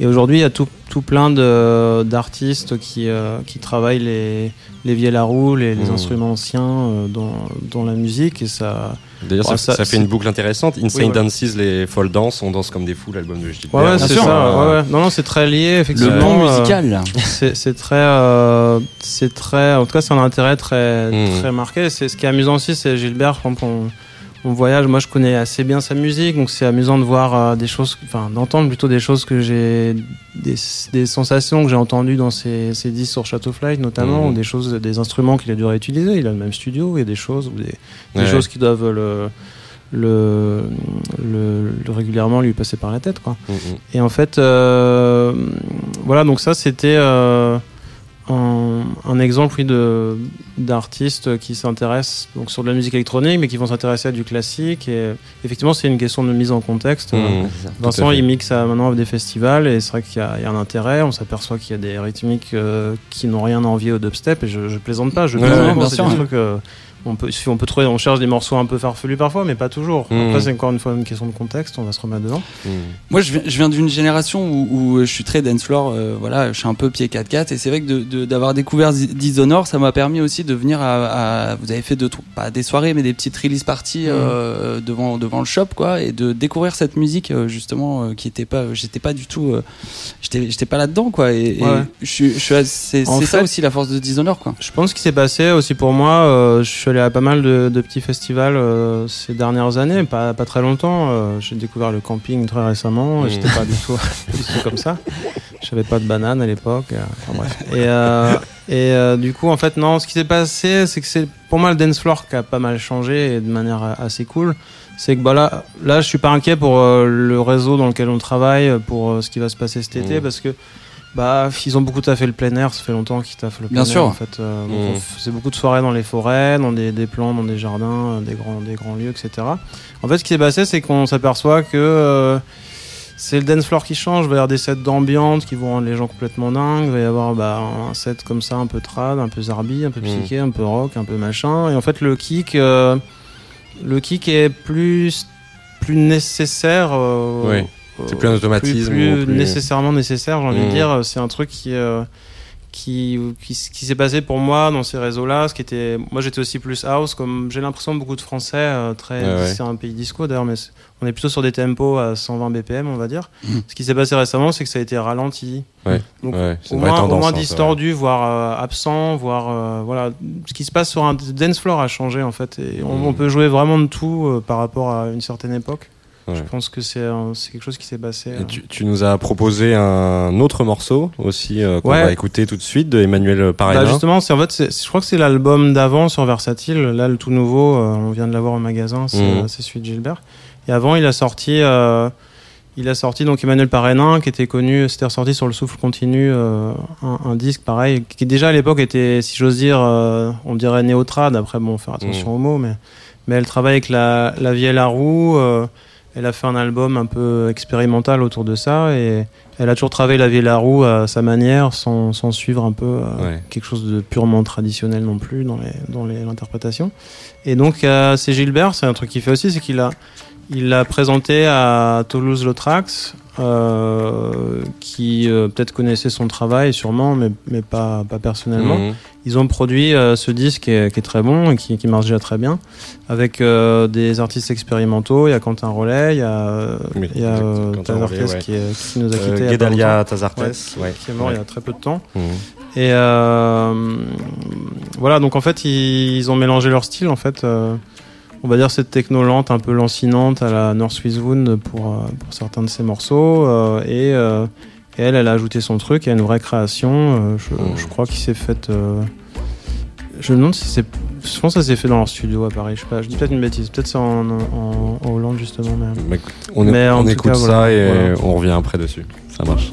Et aujourd'hui, il y a tout, tout plein de, d'artistes qui, euh, qui travaillent les, les vieilles la roue, les, les Mhm. instruments anciens euh, dans, dans la musique. Et ça. D'ailleurs, Ouais, ça, ça- ça fait une boucle intéressante. Insane Oui, ouais. Dances, les folles danses, on danse comme des fous, l'album de Gilbert. Ouais, c'est sûr. ça. ouais, ouais. Non, non, c'est très lié, effectivement. Le pont Euh, musical. C'est c'est très, euh, c'est très, en tout cas, c'est un intérêt très, Mhm. très marqué. C'est ce qui est amusant aussi, c'est Gilbert. Quand on, on voyage, moi, je connais assez bien sa musique, donc c'est amusant de voir euh, des choses, enfin, d'entendre plutôt des choses que j'ai, des, des sensations que j'ai entendues dans ses, ses disques sur Chateau Flight, notamment, Mhm. ou des choses, des instruments qu'il a dû réutiliser. Il a le même studio, il y a des choses, ou des, des Ouais. choses qui doivent le, le, le, le régulièrement lui passer par la tête, quoi. Mhm. Et en fait, euh, voilà, donc ça c'était euh, un, un exemple oui, de d'artistes qui s'intéressent donc sur de la musique électronique, mais qui vont s'intéresser à du classique. Et effectivement, c'est une question de mise en contexte. C'est ça. Vincent, il mixe à maintenant avec des festivals et c'est vrai qu'il y, a il y a un intérêt. On s'aperçoit qu'il y a des rythmiques euh, qui n'ont rien à envier au dubstep et je, je plaisante pas. Je Ouais, plaisante ouais, pas, bien c'est sûr. des trucs, euh, on peut, on peut trouver, on cherche des morceaux un peu farfelus parfois, mais pas toujours. Mhm. Après, c'est encore une fois une question de contexte. On va se remettre dedans. Mhm. Moi, je viens, je viens d'une génération où, où je suis très dance floor. euh, voilà, je suis un peu pied 4x4 et c'est vrai que de- de- d'avoir découvert Dishonored, ça m'a permis aussi de venir à, à- vous avez fait trou- pas des soirées, mais des petites release parties euh, devant devant le shop, quoi, et de découvrir cette musique euh, justement euh, qui était pas, j'étais pas du tout, euh, j'étais j'étais pas là-dedans, quoi. Et, je suis, je suis assez- En c'est ça aussi la force de Dishonored, quoi. Je pense qu'il s'est passé aussi pour moi. euh, je suis allé à pas mal de, de petits festivals euh, ces dernières années, pas, pas très longtemps. euh, J'ai découvert le camping très récemment. Mhm. J'étais pas du tout, du tout comme ça. J'avais pas de banane à l'époque. euh, enfin, bref. Et, et du coup, en fait, non. Ce qui s'est passé, c'est que c'est pour moi le dance floor qui a pas mal changé et de manière assez cool. C'est que bah là, là, je suis pas inquiet pour le réseau dans lequel on travaille, pour ce qui va se passer cet été, Mhm. parce que bah, ils ont beaucoup taffé le plein air. Ça fait longtemps qu'ils taffent le plein Bien air. sûr. En fait, euh, on faisait beaucoup de soirées dans les forêts, dans des, des plans, dans des jardins, euh, des grands, des grands lieux, etc. En fait, ce qui s'est passé, c'est qu'on s'aperçoit que euh, c'est le dance floor qui change. Il va y avoir des sets d'ambiance qui vont rendre les gens complètement dingues. Il va y avoir bah, un set comme ça, un peu trad, un peu zarbi, un peu Mhm. psyché, un peu rock, un peu machin. Et en fait, le kick, euh, le kick est plus, plus nécessaire. Ouais. C'est plus un euh, automatisme Plus, plus plus- nécessairement nécessaire, j'ai envie de dire. C'est un truc qui. euh, qui, qui, qui s'est passé pour moi dans ces réseaux-là, ce qui était, moi j'étais aussi plus house, comme j'ai l'impression beaucoup de Français, euh, très, Ouais, ouais. c'est un pays disco d'ailleurs, mais on est plutôt sur des tempos à 120 BPM, on va dire. Mhm. Ce qui s'est passé récemment, c'est que ça a été ralenti. Ouais. Donc, Ouais, au moins, au tendance, moins hein, distordu, voire euh, absent, voire euh, voilà, ce qui se passe sur un dance floor a changé en fait, et on, on peut jouer vraiment de tout euh, par rapport à une certaine époque. Ouais. Je pense que c'est quelque chose qui s'est passé. Et euh, tu, tu nous as proposé un autre morceau aussi euh, qu'on Ouais. va écouter tout de suite de Emmanuel Parena. Bah justement, c'est en fait, je crois que c'est l'album d'avant sur Versatile. Là, le tout nouveau, euh, on vient de l'avoir au magasin, c'est euh, c'est celui de Gilbert. Et avant, il a sorti, euh, il a sorti donc Emmanuel Parénin, qui était connu, c'était ressorti sur le souffle continu, euh, un, un disque pareil, qui déjà à l'époque était, si j'ose dire, euh, on dirait néotrad. Après, bon, faire attention Mhm. aux mots, mais mais elle travaille avec la, la vieille Larue. euh, elle a fait un album un peu expérimental autour de ça et elle a toujours travaillé la vieille Larue à sa manière, sans, sans suivre un peu euh, Ouais. quelque chose de purement traditionnel non plus dans les dans les- l'interprétation. Et donc euh, c'est Gilbert, c'est un truc qu'il fait aussi, c'est qu'il a Il l'a présenté à Toulouse-Lautrec, euh, qui euh, peut-être connaissait son travail, sûrement, mais, mais pas, pas personnellement. Mhm. Ils ont produit euh, ce disque qui est, qui est très bon et qui, qui marche déjà très bien, avec des artistes expérimentaux. Il y a Quentin Rollet, il y a, Oui, il y a exact, Quentin Tazartes ouais. qui, nous a quittés. il y a pas Guedalia longtemps. Tazartes, Ouais, ouais. qui est mort il y a très peu de temps. Mhm. Et voilà, donc en fait, ils, ils ont mélangé leur style, en fait. On va dire cette techno lente, un peu lancinante à la North Swiss Wound pour, euh, pour certains de ses morceaux. euh, et, euh, et elle, elle a ajouté son truc, il y a une vraie création. euh, je, je crois qu'il s'est fait. euh, je me demande si c'est. Je pense que ça s'est fait dans leur studio à Paris. Je sais pas, je dis peut-être une bêtise. Peut-être c'est en, en, en Hollande, justement. Mais... Bah, on, Mais écoute cas, ça voilà. et Voilà. on revient après dessus. Ça marche.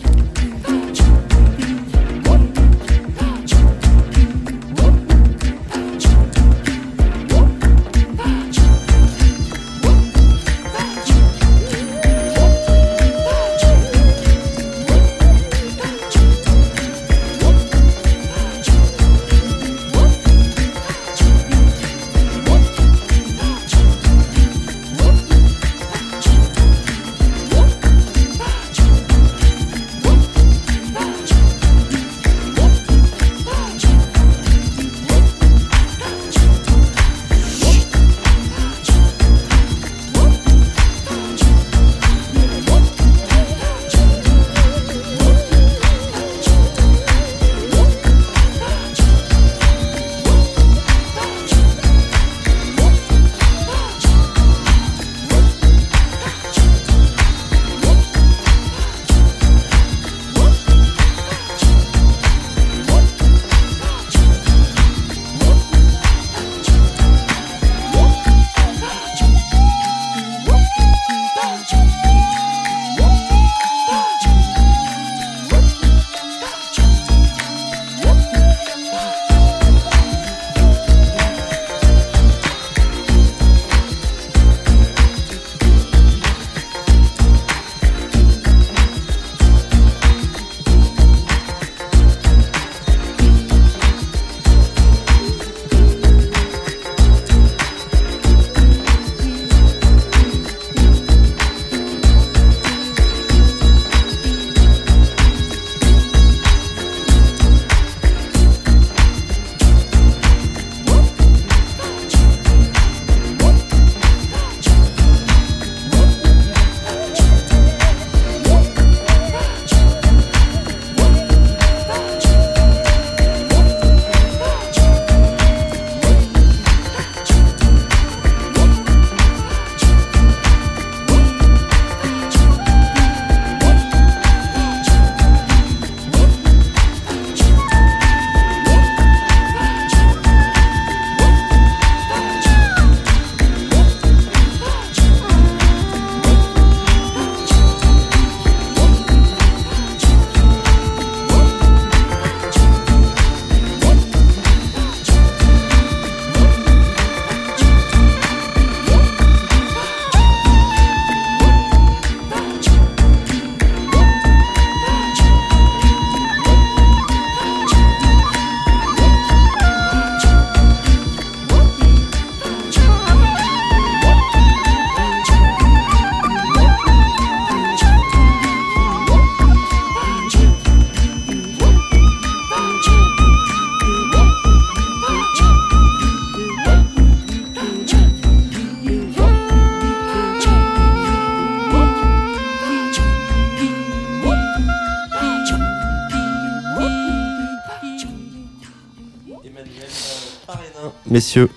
Messieurs.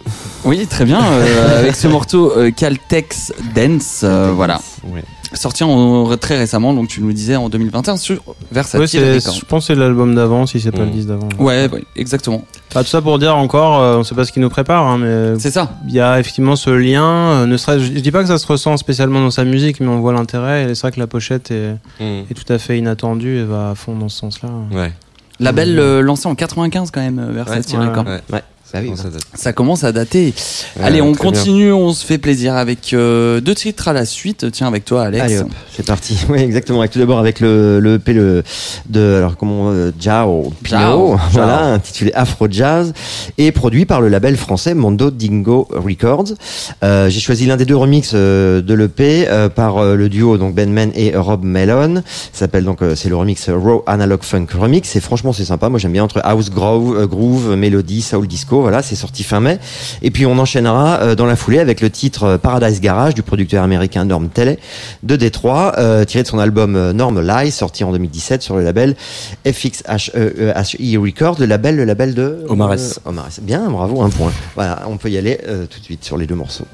Oui, très bien. euh, avec ce morceau euh, Caltex Dance, euh, voilà. Ouais. Sorti en- très récemment, donc tu nous disais en 2021 sur Versatile Ouais, je pense que c'est l'album d'avant, si c'est pas Mm. le disque d'avant. Ouais, ouais, exactement. Bah, tout ça pour dire encore, euh, on sait pas ce qui nous prépare, hein, mais C'est ça. il y a effectivement ce lien. euh, ne serait je, je dis pas que ça se ressent spécialement dans sa musique, mais on voit l'intérêt. Et c'est vrai que la pochette est, Mm. est tout à fait inattendue et va à fond dans ce sens-là. Ouais. Label euh, lancé en 95 quand même, euh, Versatile Ouais, Records. ouais. Ouais. Oui, dater. Ça commence à dater. Ouais, Allez, on bien. continue, on se fait plaisir avec euh, deux titres à la suite. Tiens, avec toi, Alex. Allez hop, c'est parti. Oui, exactement. Avec tout d'abord avec le le EP le de alors comment euh, Jao Pino, Jao. voilà, intitulé Afro Jazz et produit par le label français Mondo Dingo Records. Euh, J'ai choisi l'un des deux remixes euh, de l'EP euh, par euh, le duo donc Ben Men et Rob Mellon. Ça s'appelle donc euh, c'est le remix Raw Analog Funk Remix. Et franchement c'est sympa. Moi j'aime bien entre house groove, euh, groove, mélodie, soul disco. Voilà, c'est sorti fin mai. Et puis on enchaînera euh, dans la foulée avec le titre euh, Paradise Garage du producteur américain Norm Telley de Détroit, euh, tiré de son album Norm Lie, sorti en 2017 sur le label FXHI Records, le label, le label de Omares. Omares. Bien, bravo, un point. Voilà, on peut y aller tout de suite sur les deux morceaux.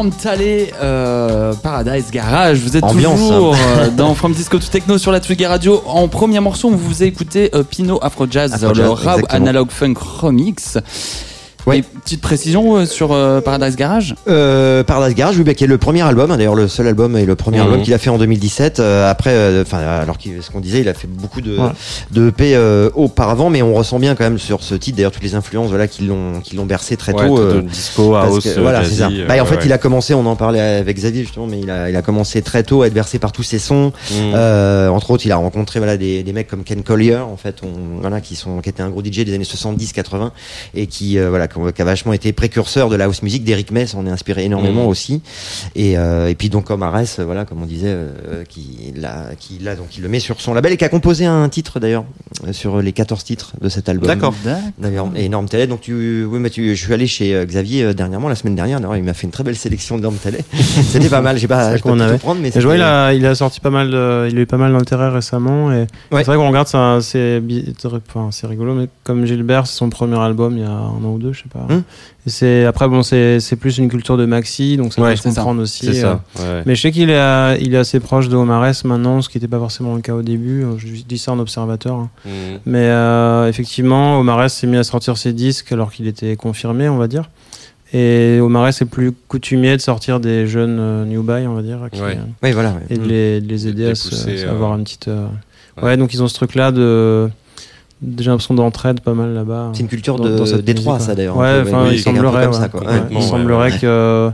Norm euh, Paradise Garage. Vous êtes Ambiance, toujours hein. euh, dans From Disco to Techno sur la Tsugi Radio. En premier morceau, on vous a écouté euh, Pino Afro Jazz, Afro le Raw. Analog Funk Remix. Ouais. Et petite précision euh, sur euh, Paradise Garage? Euh, Paradise Garage, oui, bah, qui est le premier album, hein, d'ailleurs le seul album et le premier Mhm. album qu'il a fait en 2017. euh, après, euh, enfin, alors qu'il, ce qu'on disait, il a fait beaucoup de, Ouais. de EP euh, auparavant, mais on ressent bien quand même sur ce titre, d'ailleurs toutes les influences, voilà, qui l'ont, qui l'ont bercé très Ouais, tôt. de disco, parce house, que, voilà, c'est ça. Bah, en fait, ouais, il a commencé, on en parlait avec Xavier justement, mais il a, il a commencé très tôt à être versé par tous ses sons. Mm. Euh, entre autres, il a rencontré voilà des, des mecs comme Ken Collier, en fait, on, voilà, qui sont, qui était un gros DJ des années 70-80 et qui, euh, voilà, qui, qui a vachement été précurseur de la house music. D'Eric Mess en est inspiré énormément Mhm. aussi. Et, euh, et puis donc comme Arès, euh, voilà, comme on disait, euh, qui l'a, qui l'a, donc il le met sur son label et qui a composé un titre d'ailleurs sur les 14 titres de cet album. D'accord. D'ailleurs, Norm Tellet. Donc tu, oui, mais tu, je suis allé chez Xavier dernièrement, la semaine dernière. Il m'a fait une très belle sélection Norm Tellet. C'était pas mal. J'ai pas, j'ai qu'on avait. prendre, mais je vois, il a, il a sorti pas mal de, il a eu pas mal d'intérêt récemment et Ouais. c'est vrai qu'on regarde c'est, c'est rigolo, mais comme Gilbert, c'est son premier album il y a un an ou deux, je sais pas. Hum. C'est, après bon, c'est, c'est plus une culture de maxi, donc ça Ouais, peut se ça. comprendre aussi. Euh, ça. ouais. Mais je sais qu'il est, il est assez proche de Omares maintenant, ce qui n'était pas forcément le cas au début. Je dis ça en observateur. hein. Mm. Mais euh, effectivement, Omares s'est mis à sortir ses disques alors qu'il était confirmé, on va dire. Et Omares est plus coutumier de sortir des jeunes euh, new buy, on va dire, qui, Ouais. euh, Oui, voilà. et de les, de les aider à, pousser, à se euh, avoir une petite. euh, ouais. Ouais. donc ils ont ce truc-là de. J'ai l'impression d'entraide pas mal là-bas. C'est une culture dans- de dans cette Détroit, musique, ça d'ailleurs. Ouais, un peu, enfin, oui, il peu semblerait. ouais. ça, quoi. Ouais, Ouais. il ouais, semblerait ouais. que.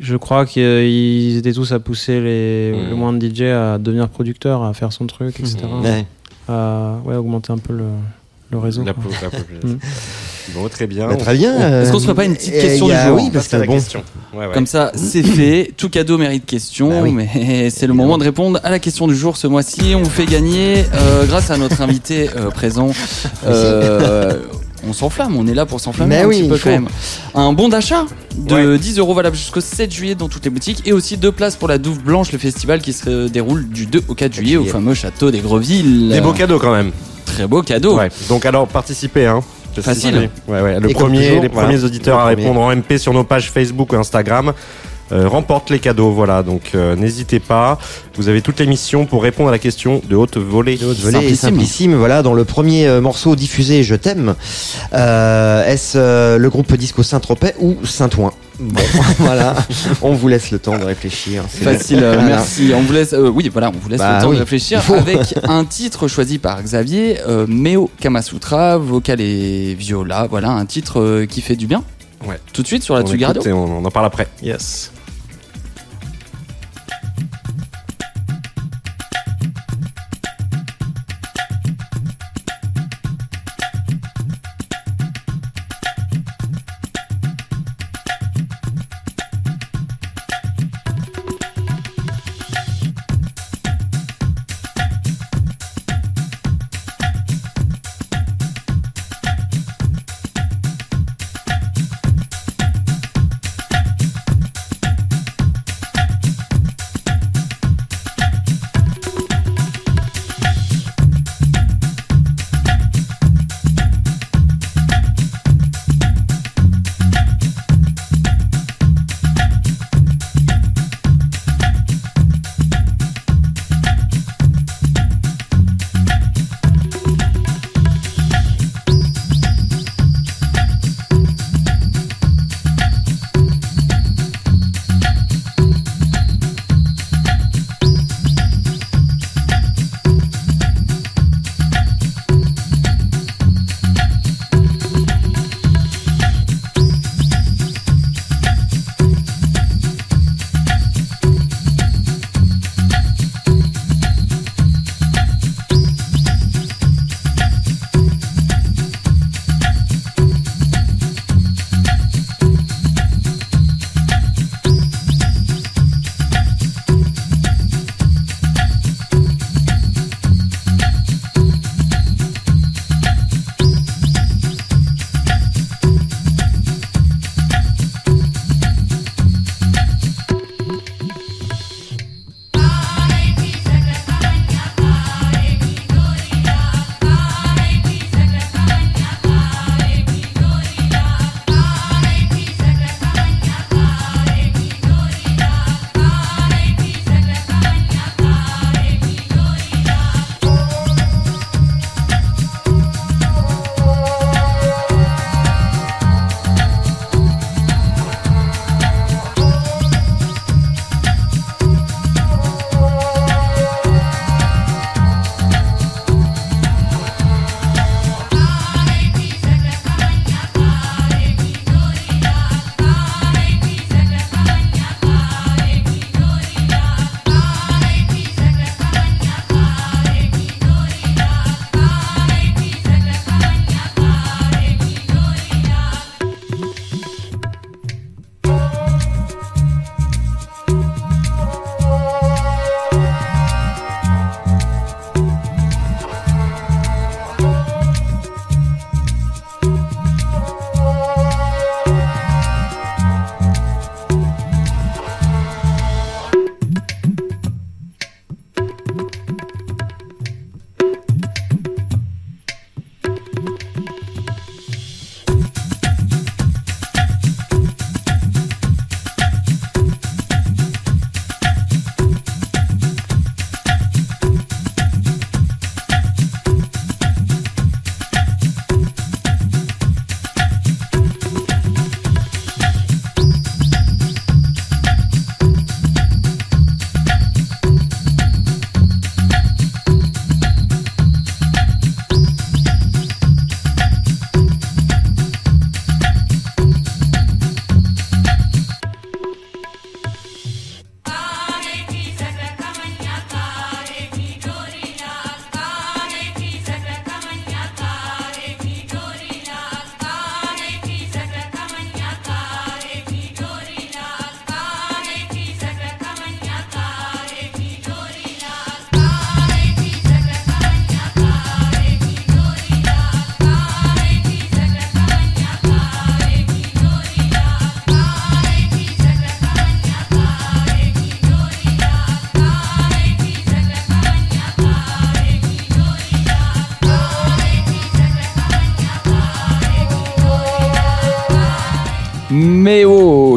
Je crois qu'ils étaient tous à pousser les, Mm. le moins de DJ à devenir producteur, à faire son truc, etc. Ouais. À ouais, augmenter un peu le, le réseau. La la population. Bon, très bien. Bah, très bien. euh, Est-ce qu'on se ferait pas une petite et question du jour Oui, parce que la bon. question. Ouais, ouais. Comme ça, c'est fait. Tout cadeau mérite question, Bah oui. mais c'est le moment de répondre à la question du jour ce mois-ci. On vous fait gagner, euh, grâce à notre invité euh, présent. euh, on s'enflamme, on est là pour s'enflammer Mais un oui, petit peu quand même. Un bon d'achat de Ouais. 10 euros valable jusqu'au 7 juillet dans toutes les boutiques et aussi deux places pour la Douve Blanche, le festival qui se déroule du 2 au 4 juillet au fameux château des Grevilles. Des beaux cadeaux quand même. Très beau cadeau. Ouais. Donc alors participez hein. Facile. Ouais, ouais. Le Et premier, toujours, les voilà. premiers auditeurs à premier. répondre en MP sur nos pages Facebook ou Instagram euh, remportent les cadeaux. Voilà, donc euh, n'hésitez pas. Vous avez toute l'émission pour répondre à la question de haute volée. De haute volée Simplissime. simplissime. Voilà, dans le premier euh, morceau diffusé, Je t'aime. Euh, Est-ce euh, le groupe Disco Saint-Tropez ou Saint-Ouen? Bon, voilà. On vous laisse le temps de réfléchir. C'est Facile, euh, merci. On vous laisse, euh, oui, voilà, on vous laisse Bah le temps oui, de réfléchir avec un titre choisi par Xavier, euh, Meo Kamasutra, vocal et viola. Voilà, un titre euh, qui fait du bien. Ouais. Tout de suite sur la On Tsugi Radio. on, on en parle après. Yes.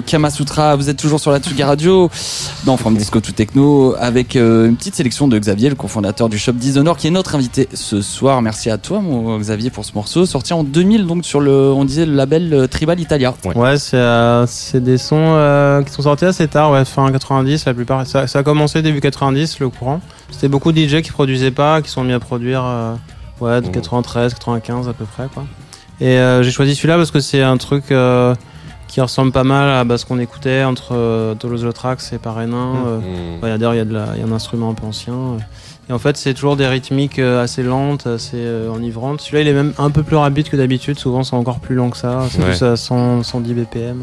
Kamasutra, vous êtes toujours sur la Tsuga Radio dans From Disco to Techno avec euh, une petite sélection de Xavier, le cofondateur du shop Dishonor, qui est notre invité ce soir. Merci à toi, mon Xavier, pour ce morceau sorti en 2000, donc sur le, on disait le label euh, Tribal Italia. Ouais, c'est euh, c'est des sons euh, qui sont sortis assez tard, ouais, fin 90 la plupart. Ça, ça a commencé début 90 le courant. C'était beaucoup de DJ qui produisaient pas, qui sont mis à produire euh, ouais, de Mhm. 93, 95 à peu près quoi. Et euh, j'ai choisi celui-là parce que c'est un truc euh, qui ressemble pas mal à bah, ce qu'on écoutait entre euh, Toulouse-Lautrec et Parénin. euh, D'ailleurs, il y, a de la- il y a un instrument un peu ancien. euh. Et en fait, c'est toujours des rythmiques euh, assez lentes, assez euh, enivrantes. Celui-là, il est même un peu plus rapide que d'habitude. Souvent, c'est encore plus lent que ça. C'est Ouais. plus à 100, 110 BPM.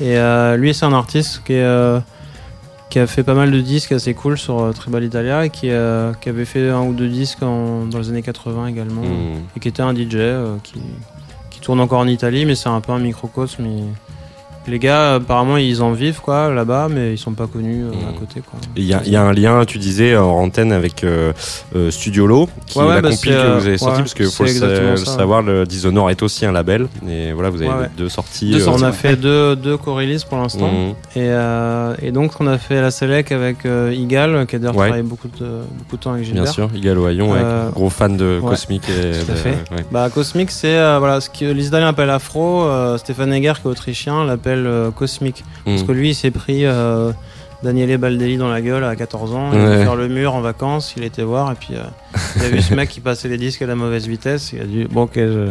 Et lui, c'est un artiste qui, est, qui a fait pas mal de disques assez cool sur Tribal Italia et qui, qui avait fait un ou deux disques en- dans les années 80 également. Mm. Et qui était un DJ qui tourne encore en Italie, mais c'est un peu un microcosme. Les gars, apparemment, ils en vivent quoi là-bas, mais ils sont pas connus euh, à Mm. côté. Il y, a- il y a un lien, tu disais, en antenne avec euh, euh, Studiolo, qui Ouais, est ouais, la bah, compile c'est, que euh, vous avez sorti, ouais, parce que faut le, ça, savoir, le Dishonor est aussi un label, et voilà, vous avez deux sorties. Deux euh, on a fait deux, deux co-releases pour l'instant. Mhm. Et, et donc, on a fait la Selec avec Igal, qui a d'ailleurs travaillé beaucoup de, beaucoup de temps avec Gilbert. Bien sûr, Igal Euh, gros fan de Cosmic et tout à fait. Bah, Cosmic, c'est voilà, ce que les Italiens appellent afro. Stéphane Egger, qui est autrichien, l'appelle euh, Cosmic. Parce Mm. que lui, il s'est pris euh, Daniele Baldelli dans la gueule à 14 ans. Il Ouais. allait faire le mur en vacances. Il était voir. Et puis, euh, il a vu ce mec qui passait les disques à la mauvaise vitesse. Il a dit Bon, ok, je...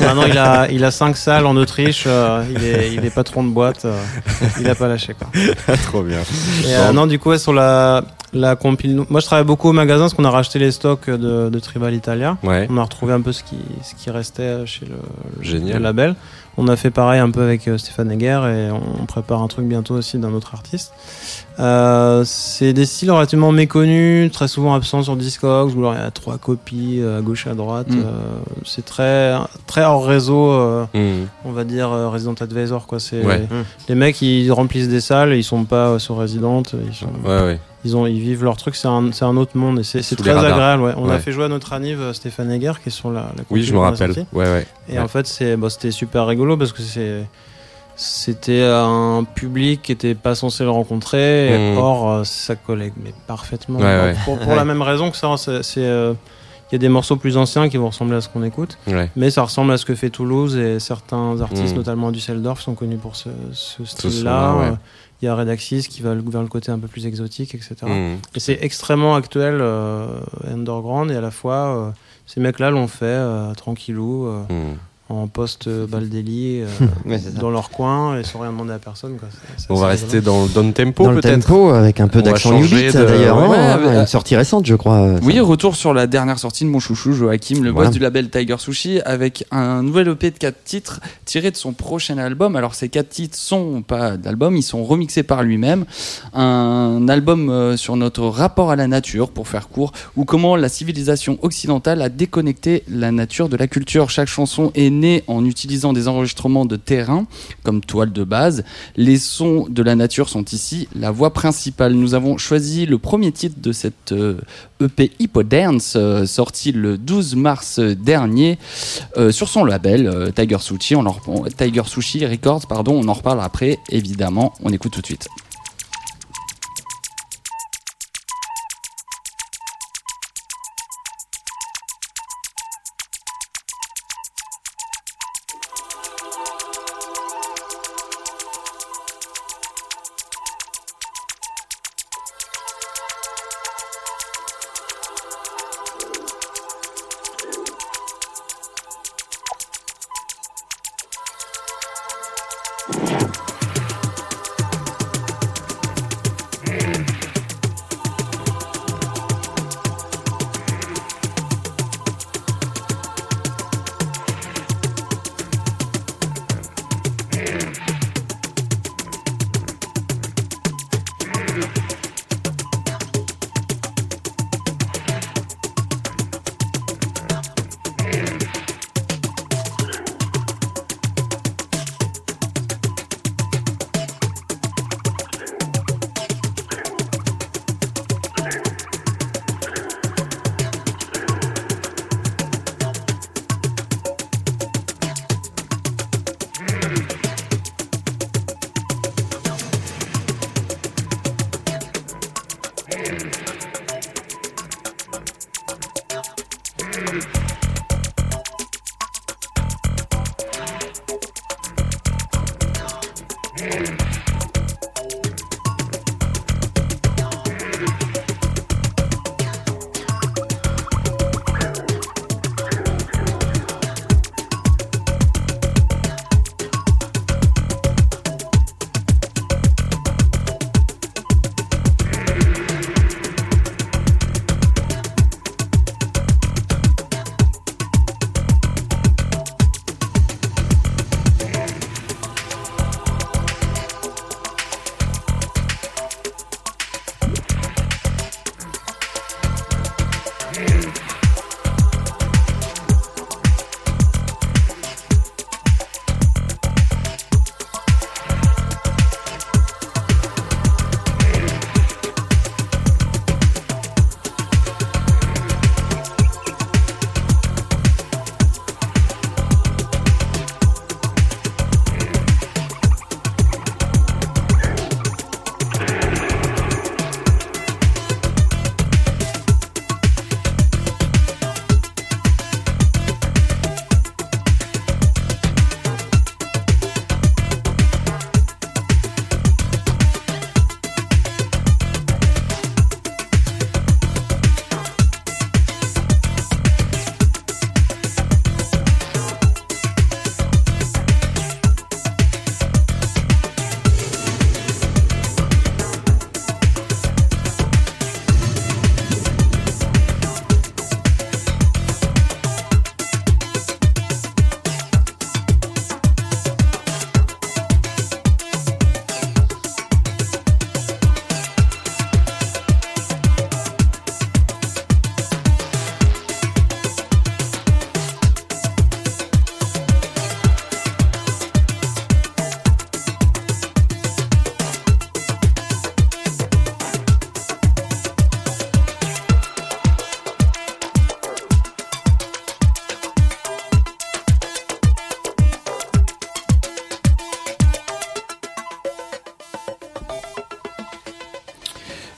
Maintenant, il a, il a 5 salles en Autriche. euh, il, est, il est patron de boîte. euh, il a pas lâché, quoi. Trop bien. Et, euh, non, du coup, ouais, sur la, la compile. Moi, je travaille beaucoup au magasin parce qu'on a racheté les stocks de, de Tribal Italia. Ouais. On a retrouvé un peu ce qui, ce qui restait chez le, Génial. le label. On a fait pareil un peu avec euh, Stéphane Egger et on prépare un truc bientôt aussi d'un autre artiste. Euh, c'est des styles relativement méconnus, très souvent absents sur Discogs, où alors il y a trois copies euh, à gauche et à droite. Mm. Euh, c'est très, très hors réseau, euh, Mm. on va dire euh, Resident Advisor. Quoi. C'est, Ouais. Les mecs, ils remplissent des salles, ils sont pas euh, sur Resident, ils sont, Ouais, ouais. ils, ont, ils vivent leur truc, c'est un, c'est un autre monde et c'est, très agréable. Ouais. On a fait jouer à notre anniv Stéphane Egger qui est sur la, la Oui, je me rappelle. sortie. Ouais, ouais. Et Ouais. en fait, c'est, bon, c'était super rigolo parce que c'est, c'était un public qui était pas censé le rencontrer. Et Mhm. or, euh, ça collait mais parfaitement. Ouais, ouais. Pour, pour la même raison que ça, c'est, c'est, euh, il y a des morceaux plus anciens qui vont ressembler à ce qu'on écoute, mais ça ressemble à ce que fait Toulouse et certains artistes, Mhm. notamment Düsseldorf, sont connus pour ce, style-là. ouais. Euh, Il y a Redaxis qui va vers le côté un peu plus exotique, etc. Mm. Et c'est extrêmement actuel, euh, underground, et à la fois, euh, ces mecs-là l'ont fait euh, tranquillou, euh, Mm. En post euh, Baldelli, euh, Ouais, ça. dans leur coin, et sans rien demander à personne. Quoi. On va rester rigolo. dans le down tempo Dans le peut-être. tempo, avec un peu On va d'accent new changer beat de- d'ailleurs. ouais, hein, ouais, ouais. Une sortie récente, je crois. euh, Oui, retour sur la dernière sortie de mon chouchou Joachim, le Voilà. boss du label Tiger Sushi, avec un nouvel EP de 4 titres tiré de son prochain album. Alors ces 4 titres sont pas d'album, ils sont remixés par lui-même. Un album euh, sur notre rapport à la nature, pour faire court, ou comment la civilisation occidentale a déconnecté la nature de la culture. Chaque chanson est née en utilisant des enregistrements de terrain comme toile de base. Les sons de la nature sont ici la voix principale. Nous avons choisi le premier titre de cette euh, EP Hippo Dance, euh, sorti le 12 mars dernier euh, sur son label euh, Tiger Sushi. On- Tiger Sushi Records, pardon. On en reparle après, évidemment. On écoute tout de suite.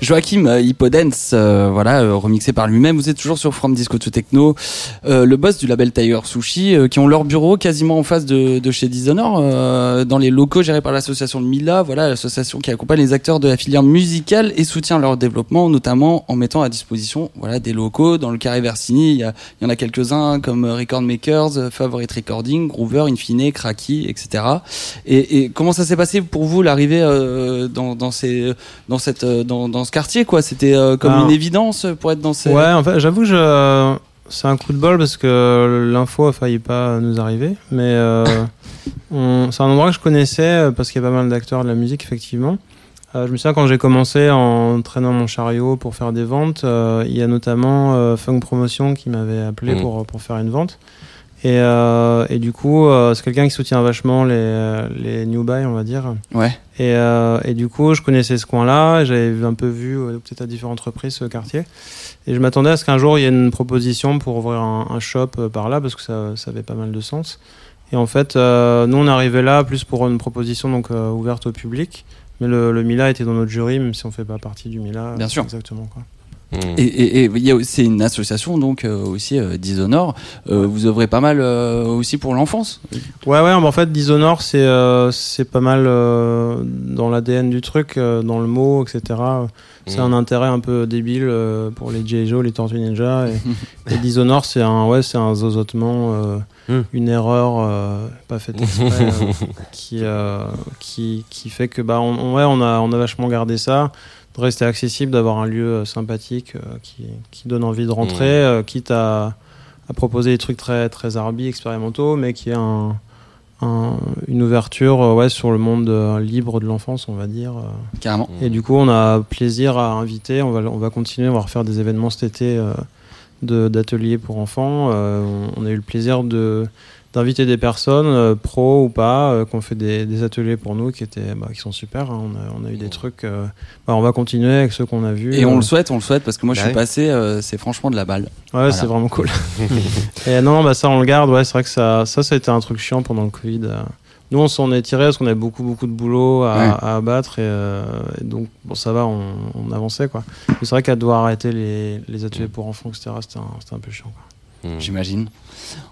Joachim euh, Hippodance, euh, voilà, euh, remixé par lui-même. Vous êtes toujours sur From Disco to Techno, euh, le boss du label Tiger Sushi, qui ont leur bureau quasiment en face de, de chez Dishonor, dans les locaux gérés par l'association de Mila, voilà, l'association qui accompagne les acteurs de la filière musicale et soutient leur développement, notamment en mettant à disposition, voilà, des locaux. Dans le carré Versini, il y, a- y en a quelques-uns comme Record Makers, Favorite Recording, Groover, Infine, Cracky, etc. Et, et comment ça s'est passé pour vous l'arrivée euh, dans, dans ces, dans cette, dans, dans ce quartier, quoi C'était euh, comme Ah. une évidence pour être dans ces. Ouais, en fait, j'avoue que je... c'est un coup de bol parce que l'info a failli pas nous arriver. Mais euh, on- c'est un endroit que je connaissais euh, parce qu'il y a pas mal d'acteurs de la musique, effectivement. Euh, je me souviens quand j'ai commencé en traînant mon chariot pour faire des ventes, il y a notamment Funk Promotion qui m'avait appelé Mhm. pour, pour faire une vente. Et, euh, et du coup, euh, c'est quelqu'un qui soutient vachement les, les new buy, on va dire. Ouais. Et, euh, et du coup, je connaissais ce coin-là, j'avais un peu vu, euh, peut-être à différentes reprises, ce quartier. Et je m'attendais à ce qu'un jour, il y ait une proposition pour ouvrir un, un shop euh, par là, parce que ça, ça avait pas mal de sens. Et en fait, euh, nous, on arrivé là plus pour une proposition donc, euh, ouverte au public. Mais le, le Mila était dans notre jury, même si on fait pas partie du Mila. Bien sûr. Exactement. Quoi. Et, et, c'est une association donc euh, aussi euh, Dishonor. Euh, Vous œuvrez pas mal euh, aussi pour l'enfance? Ouais, ouais, en fait, Dishonor, c'est euh, c'est pas mal euh, dans l'ADN du truc, euh, dans le mot, etc. C'est Mm. un intérêt un peu débile euh, pour les G.I. Joe, les Tortues Ninja. Et, et Dishonor, c'est un, ouais, c'est un zozotement, euh, Mm. une erreur euh, pas faite exprès, euh, qui, euh, qui, qui fait que, bah, on- ouais, on a, on a vachement gardé ça. De rester accessible, d'avoir un lieu euh, sympathique euh, qui, qui donne envie de rentrer, Mm. euh, quitte à, à proposer des trucs très, très arbi, expérimentaux, mais qui est un, un- une ouverture euh, ouais, sur le monde euh, libre de l'enfance, on va dire. euh. Carrément. Et du coup, on a plaisir à inviter. On va, on va continuer. On va refaire des événements cet été euh, de- d'ateliers pour enfants. Euh, on, on a eu le plaisir de d'inviter des personnes, euh, pro ou pas, euh, qui ont fait des, des ateliers pour nous qui étaient, bah, qui sont super. hein. On, a, on a eu des trucs. euh, bah, on va continuer avec ceux qu'on a vus. Et on Euh, le souhaite, on le souhaite parce que moi je suis passé, euh, c'est franchement de la balle. Ouais, Voilà. c'est vraiment cool. et non, bah ça on le garde. Ouais, c'est vrai que ça, ça, ça a été un truc chiant pendant le Covid. euh. Nous, on s'en est tiré parce qu'on avait beaucoup, beaucoup de boulot à, Ouais. à abattre et, euh, et donc bon, ça va, on, on avançait quoi. Mais c'est vrai qu'à devoir arrêter les, les ateliers pour enfants, etc. C'était un, c'était un peu chiant. Quoi. Mm. J'imagine.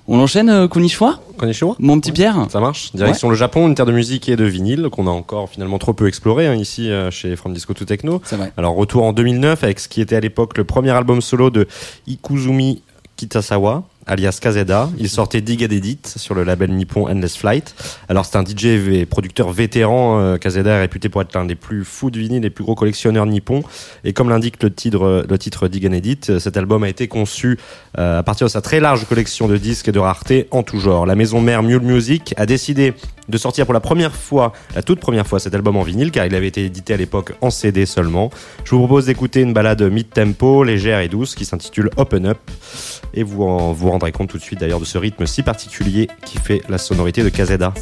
On enchaîne, euh, Konnichiwa Konnichiwa Mon petit Pierre Ça marche. Direction le Japon, une terre de musique et de vinyle qu'on a encore finalement trop peu exploré hein, ici euh, chez From Disco to Techno. C'est vrai. Alors retour en 2009 avec ce qui était à l'époque le premier album solo de Ikuzumi Kitasawa, alias Kazeda. Il sortait Dig Edit sur le label nippon Endless Flight. Alors c'est un DJ et producteur vétéran. euh, Kazeda est réputé pour être l'un des plus fous de vinyle, les plus gros collectionneurs nippons. Et comme l'indique le titre, le titre Dig Edit, euh, cet album a été conçu euh, à partir de sa très large collection de disques et de raretés en tout genre. La maison mère Mule Music a décidé de sortir pour la première fois, la toute première fois, cet album en vinyle, car il avait été édité à l'époque en CD seulement. Je vous propose d'écouter une balade mid-tempo, légère et douce, qui s'intitule Open Up. Et vous vous rendrez compte tout de suite d'ailleurs de ce rythme si particulier qui fait la sonorité de Kazeda.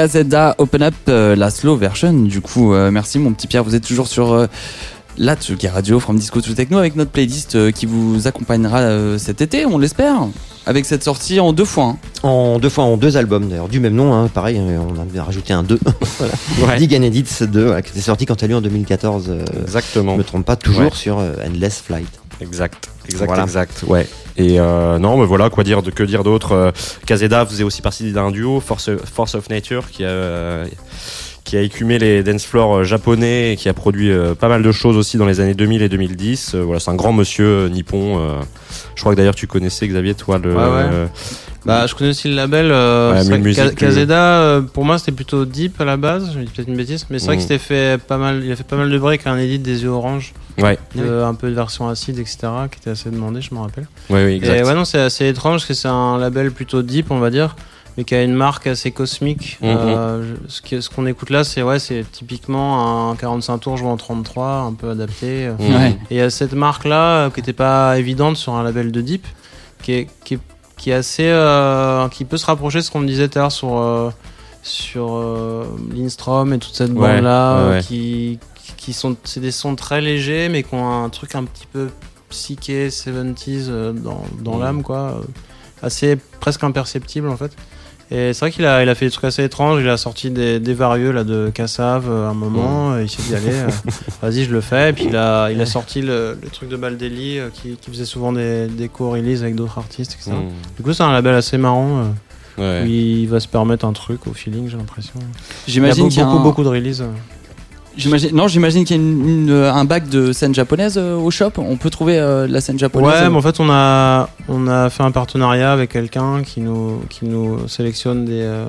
KZA Open Up, euh, la slow version. Du coup, euh, merci mon petit Pierre. Vous êtes toujours sur euh, la Tsugi Radio From Disco to Techno avec notre playlist euh, qui vous accompagnera cet été, on l'espère. Avec cette sortie en deux fois. hein. En deux fois, en deux albums d'ailleurs, du même nom, hein, pareil, euh, on avait rajouté un 2. voilà. Dig and Edits 2, voilà, qui était sorti quand elle eu en 2014. euh, Exactement. Je me trompe pas, toujours Ouais. sur euh, Endless Flight. Exact, exact, Voilà. exact. Ouais. Et euh, non, mais voilà, quoi dire, de, que dire d'autre. euh, Kazeda faisait aussi partie d'un duo, Force, Force of Nature, qui a, euh, qui a écumé les dance floors euh, japonais et qui a produit euh, pas mal de choses aussi dans les années 2000 et 2010. Euh, voilà, c'est un grand monsieur euh, nippon. euh, je crois que d'ailleurs tu connaissais Xavier, toi, le. Ouais, ouais. euh, Bah, je connais aussi le label. Euh, Ouais, plus- Kazeda, euh, pour moi, c'était plutôt deep à la base. Je dis peut-être une bêtise, mais c'est vrai Mm. que c'était fait pas mal. Il a fait pas mal de breaks, un edit des yeux orange, Ouais, de- un peu de version acide, etc., qui était assez demandé, je me rappelle. oui, exact. Et ouais, non, c'est assez étrange parce que c'est un label plutôt deep, on va dire, mais qui a une marque assez cosmique. Mhm. Euh, ce qu'on écoute là, c'est ouais, c'est typiquement un 45 tours joué en 33, un peu adapté. Mhm. Ouais. Et il y a cette marque-là euh, qui n'était pas évidente sur un label de deep, qui est, qui est, qui est assez. euh, qui peut se rapprocher de ce qu'on me disait tout à l'heure sur, euh, sur euh, Lindstrom et toute cette Ouais, bande-là, ouais, euh, ouais. qui, qui sont. C'est des sons très légers, mais qui ont un truc un petit peu psyché, 70s euh, dans, dans Mm. l'âme, quoi. euh, Assez presque imperceptible en fait. Et c'est vrai qu'il a, il a fait des trucs assez étranges. Il a sorti des, des varieux là, de Cassav euh, à un moment. euh, Il s'est dit, allez, euh, vas-y, je le fais. Et puis il a, il a sorti le, le truc de Baldelli euh, qui, qui faisait souvent des, des co-releases avec d'autres artistes, etc. Mhm. Du coup, c'est un label assez marrant. euh, Ouais. où il va se permettre un truc au feeling, j'ai l'impression. Il y a J'imagine beaucoup, qu'il y a beaucoup, beaucoup de releases. J'imagine, non, j'imagine qu'il y a une- une- un bac de scène japonaise euh, au shop. On peut trouver euh, la scène japonaise. Ouais, euh, mais en fait, on a, on a fait un partenariat avec quelqu'un qui nous, qui nous sélectionne des, euh,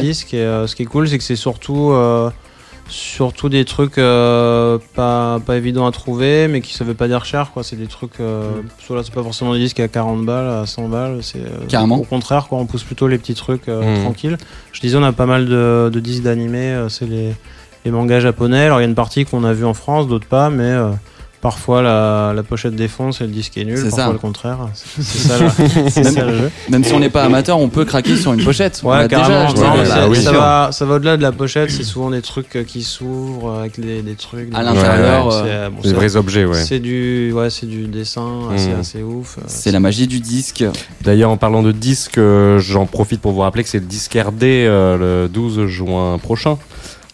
disques. Et euh, ce qui est cool, c'est que c'est surtout, euh, surtout des trucs euh, pas, pas évidents à trouver, mais qui ça veut pas dire cher. quoi. C'est des trucs. Euh, soit là, c'est pas forcément des disques à 40 balles, à 100 balles. C'est, euh, Carrément. Au contraire, quoi, on pousse plutôt les petits trucs euh, Mhm. tranquilles. Je disais, on a pas mal de, de disques d'animés. euh, c'est les, les mangas japonais. Alors, il y a une partie qu'on a vue en France, d'autres pas, mais. euh, Parfois la, la pochette défonce et le disque est nul, C'est parfois ça. le contraire. C'est c'est ça, le- c'est ça le jeu. Même si on n'est pas amateur, on peut craquer sur une pochette. Ouais, déjà, carrément. dirais. mais bah ça, oui, ça sûr. va, ça va au-delà de la pochette, c'est souvent des trucs euh, qui s'ouvrent euh, avec des, des trucs. À l'intérieur, Ouais, euh, c'est, bon, Des c'est- vrais objets, ouais. C'est du, ouais, c'est du dessin assez, Mm. assez ouf. C'est la magie du disque. D'ailleurs, en parlant de disques, euh, j'en profite pour vous rappeler que c'est le disque RD euh, le 12 juin prochain.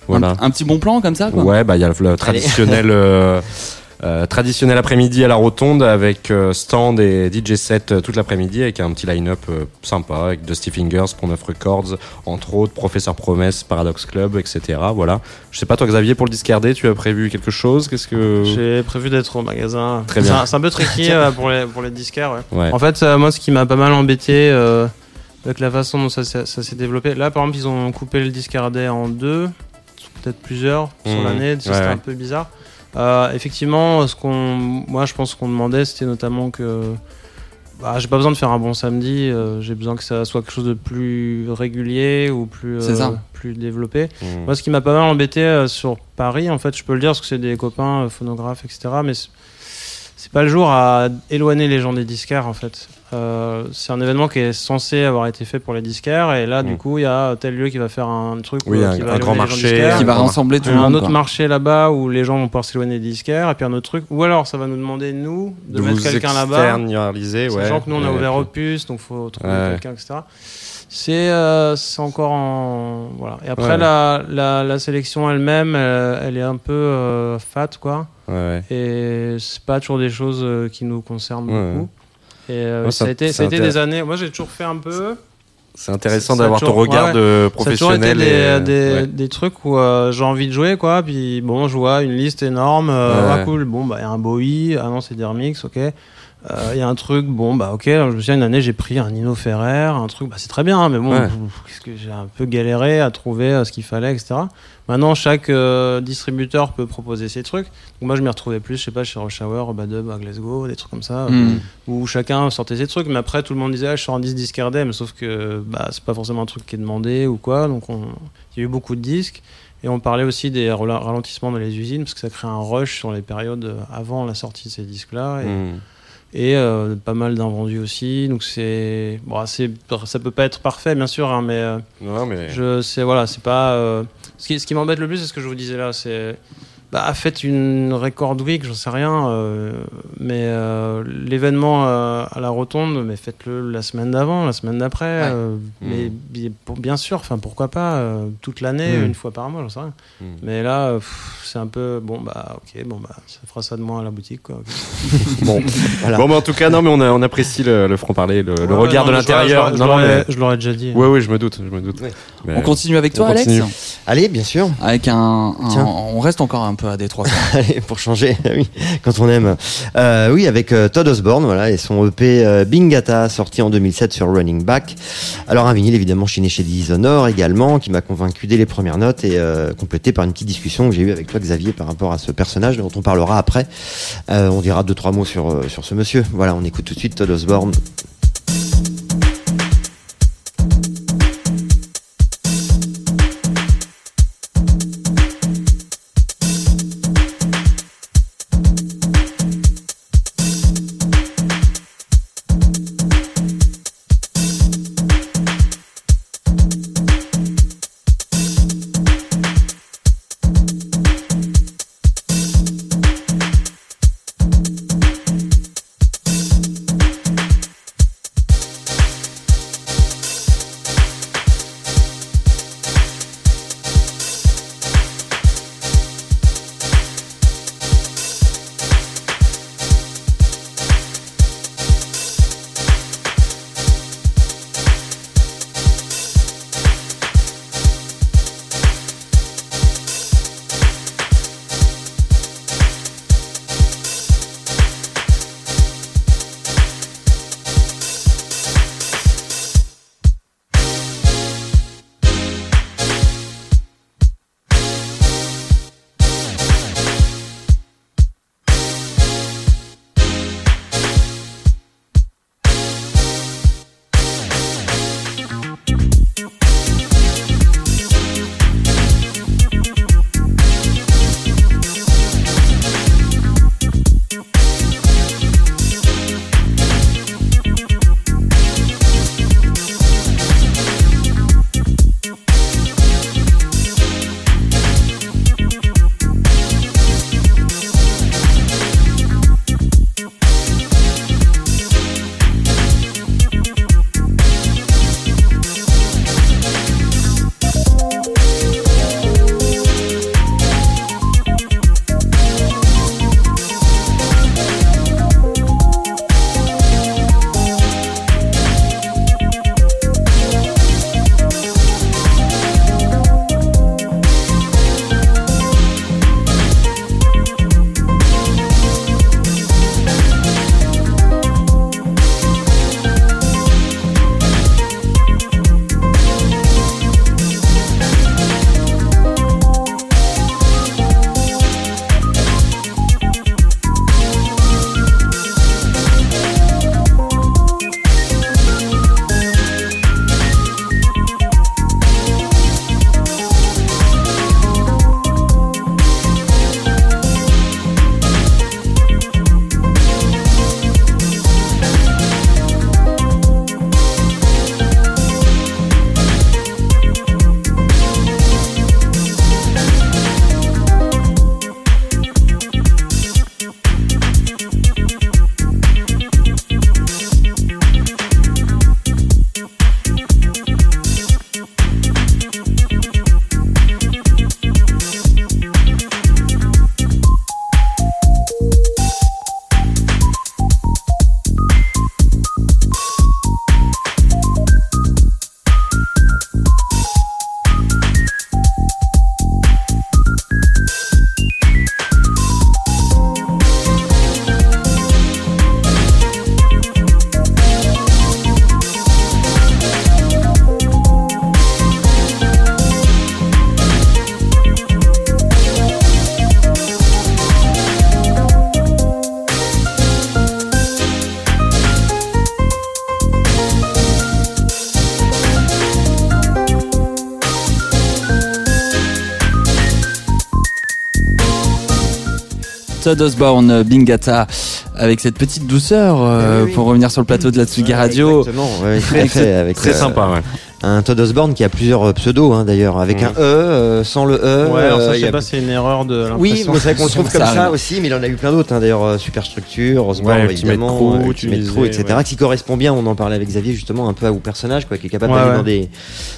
Voilà. Un, un petit bon plan comme ça, quoi. Ouais, bah il y a le, le traditionnel euh, euh, traditionnel après-midi à la Rotonde avec euh, stand et DJ set euh, toute l'après-midi avec un petit line-up euh, sympa avec Dusty Fingers, Pont Records, entre autres Professeur Promesse, Paradox Club, etc. Voilà. Je sais pas toi Xavier pour le disque RD, tu as prévu quelque chose? Qu'est-ce que J'ai prévu d'être au magasin. Très C'est bien. un- C'est un peu tricky euh, pour les, pour les disquaires. Ouais. Ouais. En fait, euh, moi, ce qui m'a pas mal embêté euh, avec la façon dont ça, s'est- ça s'est développé. Là, par exemple, ils ont coupé le disque RD en deux, peut-être plusieurs sur Mhm. l'année. Ouais, c'était ouais. un peu bizarre. Euh, effectivement, ce qu'on, moi, je pense qu'on demandait, c'était notamment que. Bah, j'ai pas besoin de faire un bon samedi, euh, j'ai besoin que ça soit quelque chose de plus régulier ou plus, C'est ça. plus développé. Mmh. Moi, ce qui m'a pas mal embêté euh, sur Paris, en fait, je peux le dire parce que c'est des copains euh, phonographes, etc. Mais c'est pas le jour à éloigner les gens des disquaires, en fait. Euh, c'est un événement qui est censé avoir été fait pour les disquaires, et là, du Mm. coup, il y a tel lieu qui va faire un truc Oui, euh, un- qui va un grand marché, des disquaires. Qui va rassembler tout le a un monde. autre quoi. marché là-bas où les gens vont pouvoir s'éloigner des disquaires, et puis un autre truc. Ou alors, ça va nous demander, nous, de, mettre quelqu'un là-bas. externaliser, ouais. Sachant que nous on a ouvert puis- Opus, donc faut trouver Ouais. quelqu'un, etc. C'est euh, c'est encore en voilà. Et après Ouais. la, la, la sélection elle-même, elle est un peu euh, fat quoi. Ouais, ouais. Et c'est pas toujours des choses euh, qui nous concernent Ouais. beaucoup. Et euh, Ouais, ça, a été, ça ça a été intér- des années. Moi j'ai toujours fait un peu. C'est intéressant d'avoir ton regard ouais, de Ça a toujours été professionnel. des, et- des, ouais. des trucs où euh, j'ai envie de jouer quoi. Puis bon, je vois une liste énorme. euh, Ouais. ah, cool. Bon bah il y a un Bowie. Ah non c'est des remix. Ok. Euh, Il y a un truc, bon bah ok, je me souviens une année j'ai pris un Nino Ferrer, un truc, bah c'est très bien, mais bon, Ouais. j'ai un peu galéré à trouver euh, ce qu'il fallait, etc. Maintenant chaque euh, distributeur peut proposer ses trucs. Donc moi je m'y retrouvais plus, je sais pas, chez Rush Hour, Badub, à Glasgow, des trucs comme ça, Mm. où chacun sortait ses trucs, mais après tout le monde disait ah, je sors un disque disque RD, mais sauf que bah, c'est pas forcément un truc qui est demandé ou quoi, donc on... il y a eu beaucoup de disques. Et on parlait aussi des ralentissements dans les usines, parce que ça crée un rush sur les périodes avant la sortie de ces disques-là. Et Mmh. Et euh, pas mal d'invendus aussi. Donc c'est, bon, c'est, ça peut pas être parfait bien sûr, hein, mais, euh, Non, mais. je, c'est voilà, c'est pas. euh, ce qui, ce qui m'embête le plus, c'est ce que je vous disais là, c'est. Bah, faites une record week, j'en sais rien, euh, mais euh, l'événement euh, à la rotonde, mais faites-le la semaine d'avant, la semaine d'après. Ouais. euh, Mais pour- bien sûr, enfin pourquoi pas euh, toute l'année, Mm. une fois par mois, j'en sais rien. Mm. Mais là, c'est un peu bon bah ok, bon bah ça fera ça de moins à la boutique quoi. Bon, voilà. Bon, mais en tout cas, non, mais on, a- on apprécie le, le franc-parler, le, le Ouais, regard non, de l'intérieur. Je l'aurais mais- je l'aurais déjà dit. Ouais, oui, je me doute, je me doute. Ouais. Mais- On continue avec toi, Alex continue. Allez, bien sûr. Avec un, un- Tiens. On reste encore un peu à Détroit. Allez, pour changer, oui, quand on aime. Euh, oui, avec euh, Todd Osborne, voilà, et son EP euh, Bingata, sorti en 2007 sur Running Back. Alors un vinyle évidemment chiné chez Dishonored également, qui m'a convaincu dès les premières notes et complété par une petite discussion que j'ai eue avec toi, Xavier, par rapport à ce personnage dont on parlera après. On dira deux trois mots sur sur ce monsieur. Voilà, on écoute tout de suite Todd Osborne. Todd Osborne, Bingata, avec cette petite douceur euh, Eh oui, oui. pour revenir sur le plateau de la Tsugi Ouais, Radio. Exactement, ouais, à fait, avec, Très euh, sympa, ouais. Un Todd Osborne qui a plusieurs euh, pseudos, hein, d'ailleurs, avec Mm. un E, euh, sans le E. Ouais, alors euh, ça, je il y sais a- pas, c'est une erreur de Oui, mais c'est vrai qu'on trouve comme ça aussi, mais il en a eu plein d'autres, hein, d'ailleurs, euh, Superstructure, Osborne, Ouais, évidemment, euh, tu disais, Crew, etc., ouais. qui correspond bien, on en parlait avec Xavier, justement, un peu au personnage, quoi, qui est capable Ouais, d'aller dans des,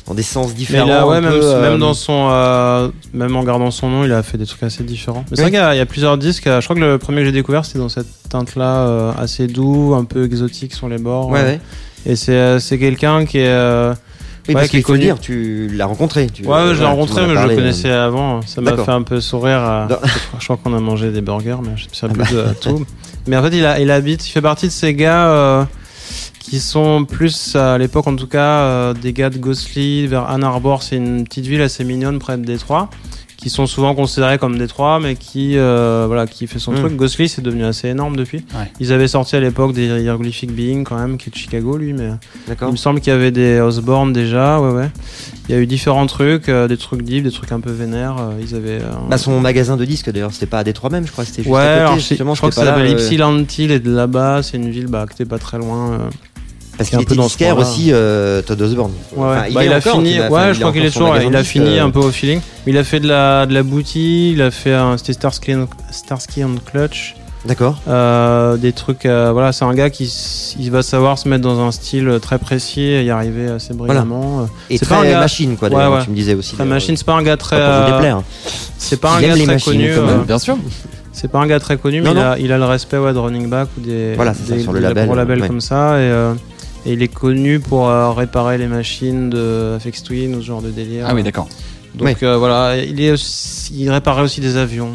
dans des sens Mais différents. là, ouais, un même, peu, euh, dans son, euh, même en gardant son nom, il a fait des trucs assez différents. Mais c'est vrai qu'il y a- plusieurs disques. euh, Je crois que le premier que j'ai découvert, c'était dans cette teinte-là, euh, assez doux, un peu exotique sur les bords. Ouais, euh. ouais. Et euh, c'est quelqu'un qui est. euh, Oui, Ouais, parce qu'il faut connu. dire, tu l'as rencontré. Tu, Ouais, ouais, je l'ai tu rencontré, mais je le connaissais euh, avant. Ça m'a fait un peu sourire. à- Non. Je crois qu'on a mangé des burgers, mais je me souviens Ah plus de tout. Mais en fait, il, a, il habite, il fait partie de ces gars euh, qui sont plus, à l'époque en tout cas, euh, des gars de Ghostly, vers Ann Arbor. C'est une petite ville assez mignonne près de Détroit, qui sont souvent considérés comme Détroit, mais qui, euh, voilà, qui fait son Mm. truc. Ghostly, c'est devenu assez énorme depuis. Ouais. Ils avaient sorti à l'époque des Hieroglyphic Being, quand même, qui est de Chicago, lui, mais. Il me semble qu'il y avait des Osborne déjà, ouais, ouais. Il y a eu différents trucs, euh, des trucs deep, des trucs un peu vénères. euh, ils avaient. euh, Bah, son magasin de disques, d'ailleurs, c'était pas à Détroit même, je crois, c'était juste ouais, à côté, alors je, justement, je crois que ça s'appelle Ypsilanti, et de là-bas, c'est une ville bah, qui était pas très loin. Parce qu'il un peu était dans ce disquaire aussi, euh, Todd Osborne. Ouais, Enfin, bah, il, est a encore, fini, tu m'as- ouais, enfin, je crois qu'il est toujours, il a fini euh, un peu au feeling. Mais il a fait de la, de la boutique, il a fait un, c'était Starsky and, Starsky and Clutch. D'accord. Euh, des trucs, euh, voilà, c'est un gars qui il va savoir se mettre dans un style très précis et y arriver assez brillamment. euh. Et C'est très pas un gars- machine, quoi, Ouais, d'ailleurs, ouais. tu me disais aussi. Très machine, c'est pas un gars très. Euh, hein. C'est pas un Il gars très connu. Bien sûr. C'est pas un gars très connu, mais Non, il non. a, il a le respect ouais, de Running Back ou des, Voilà, c'est ça, des, sur le des label, gros labels ouais. comme ça. Et, euh, et il est connu pour euh, réparer les machines de FX Twin ou ce genre de délire. Ah oui, d'accord. Donc Ouais. euh, voilà, il, est aussi- il réparait aussi des avions.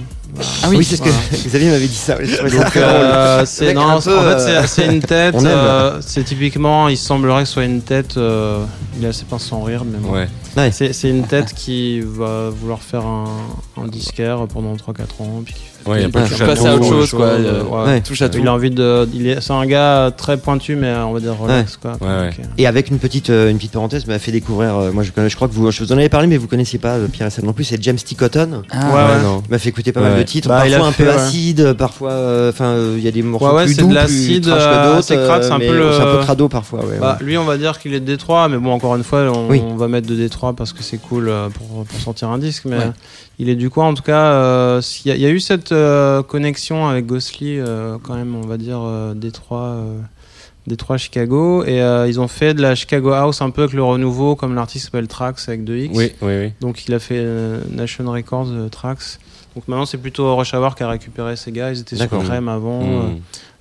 Ah Oui, oui, c'est ce voilà. que Xavier m'avait dit ça. Donc euh, c'est Avec non, un c'est- peu, en fait euh, c'est- une tête. euh, c'est typiquement, il semblerait que ce soit une tête. euh, il est assez pince sans rire, mais bon. Ouais. Ouais. C'est une tête qui va vouloir faire un, un disquaire pendant 3-4 ans, puis qui fait Ouais, il touche à autre chose, chose, quoi. ouais. Ouais. Touche à tout. Il a envie de. Il est, c'est un gars très pointu, mais euh, on va dire relax, quoi. Ouais, ouais. Donc, euh, Et avec une petite, euh, une petite parenthèse, m'a fait découvrir. moi, je connais, je crois que vous, je vous en avais parlé, mais vous connaissiez pas Pierre et non plus. C'est James T. Cotton. Ah, m'a fait écouter pas Ouais. mal de titres, Bah, il parfois a un peu ouais. acide, parfois. Enfin, euh, il y a des morceaux Ouais, ouais, plus c'est doux, de plus l'acide, trash que d'autres. c'est un mais peu le- c'est un peu crado parfois. Bah, lui, on va dire qu'il est de Détroit, mais bon, encore une fois, on, va mettre de Détroit parce que c'est cool pour, pour sortir un disque. Mais. Il est du coin, en tout cas. euh, y, il y a eu cette euh, connexion avec Ghostly, euh, quand même, on va dire Détroit. Détroit, Chicago, et euh, ils ont fait de la Chicago House un peu avec le renouveau, comme l'artiste s'appelle Trax avec 2X. Oui, oui, oui. Donc il a fait euh, Nation Records euh, Trax. Donc maintenant c'est plutôt Rush Hour qui a récupéré ces gars. Ils étaient sur. Crème avant. Mm. euh,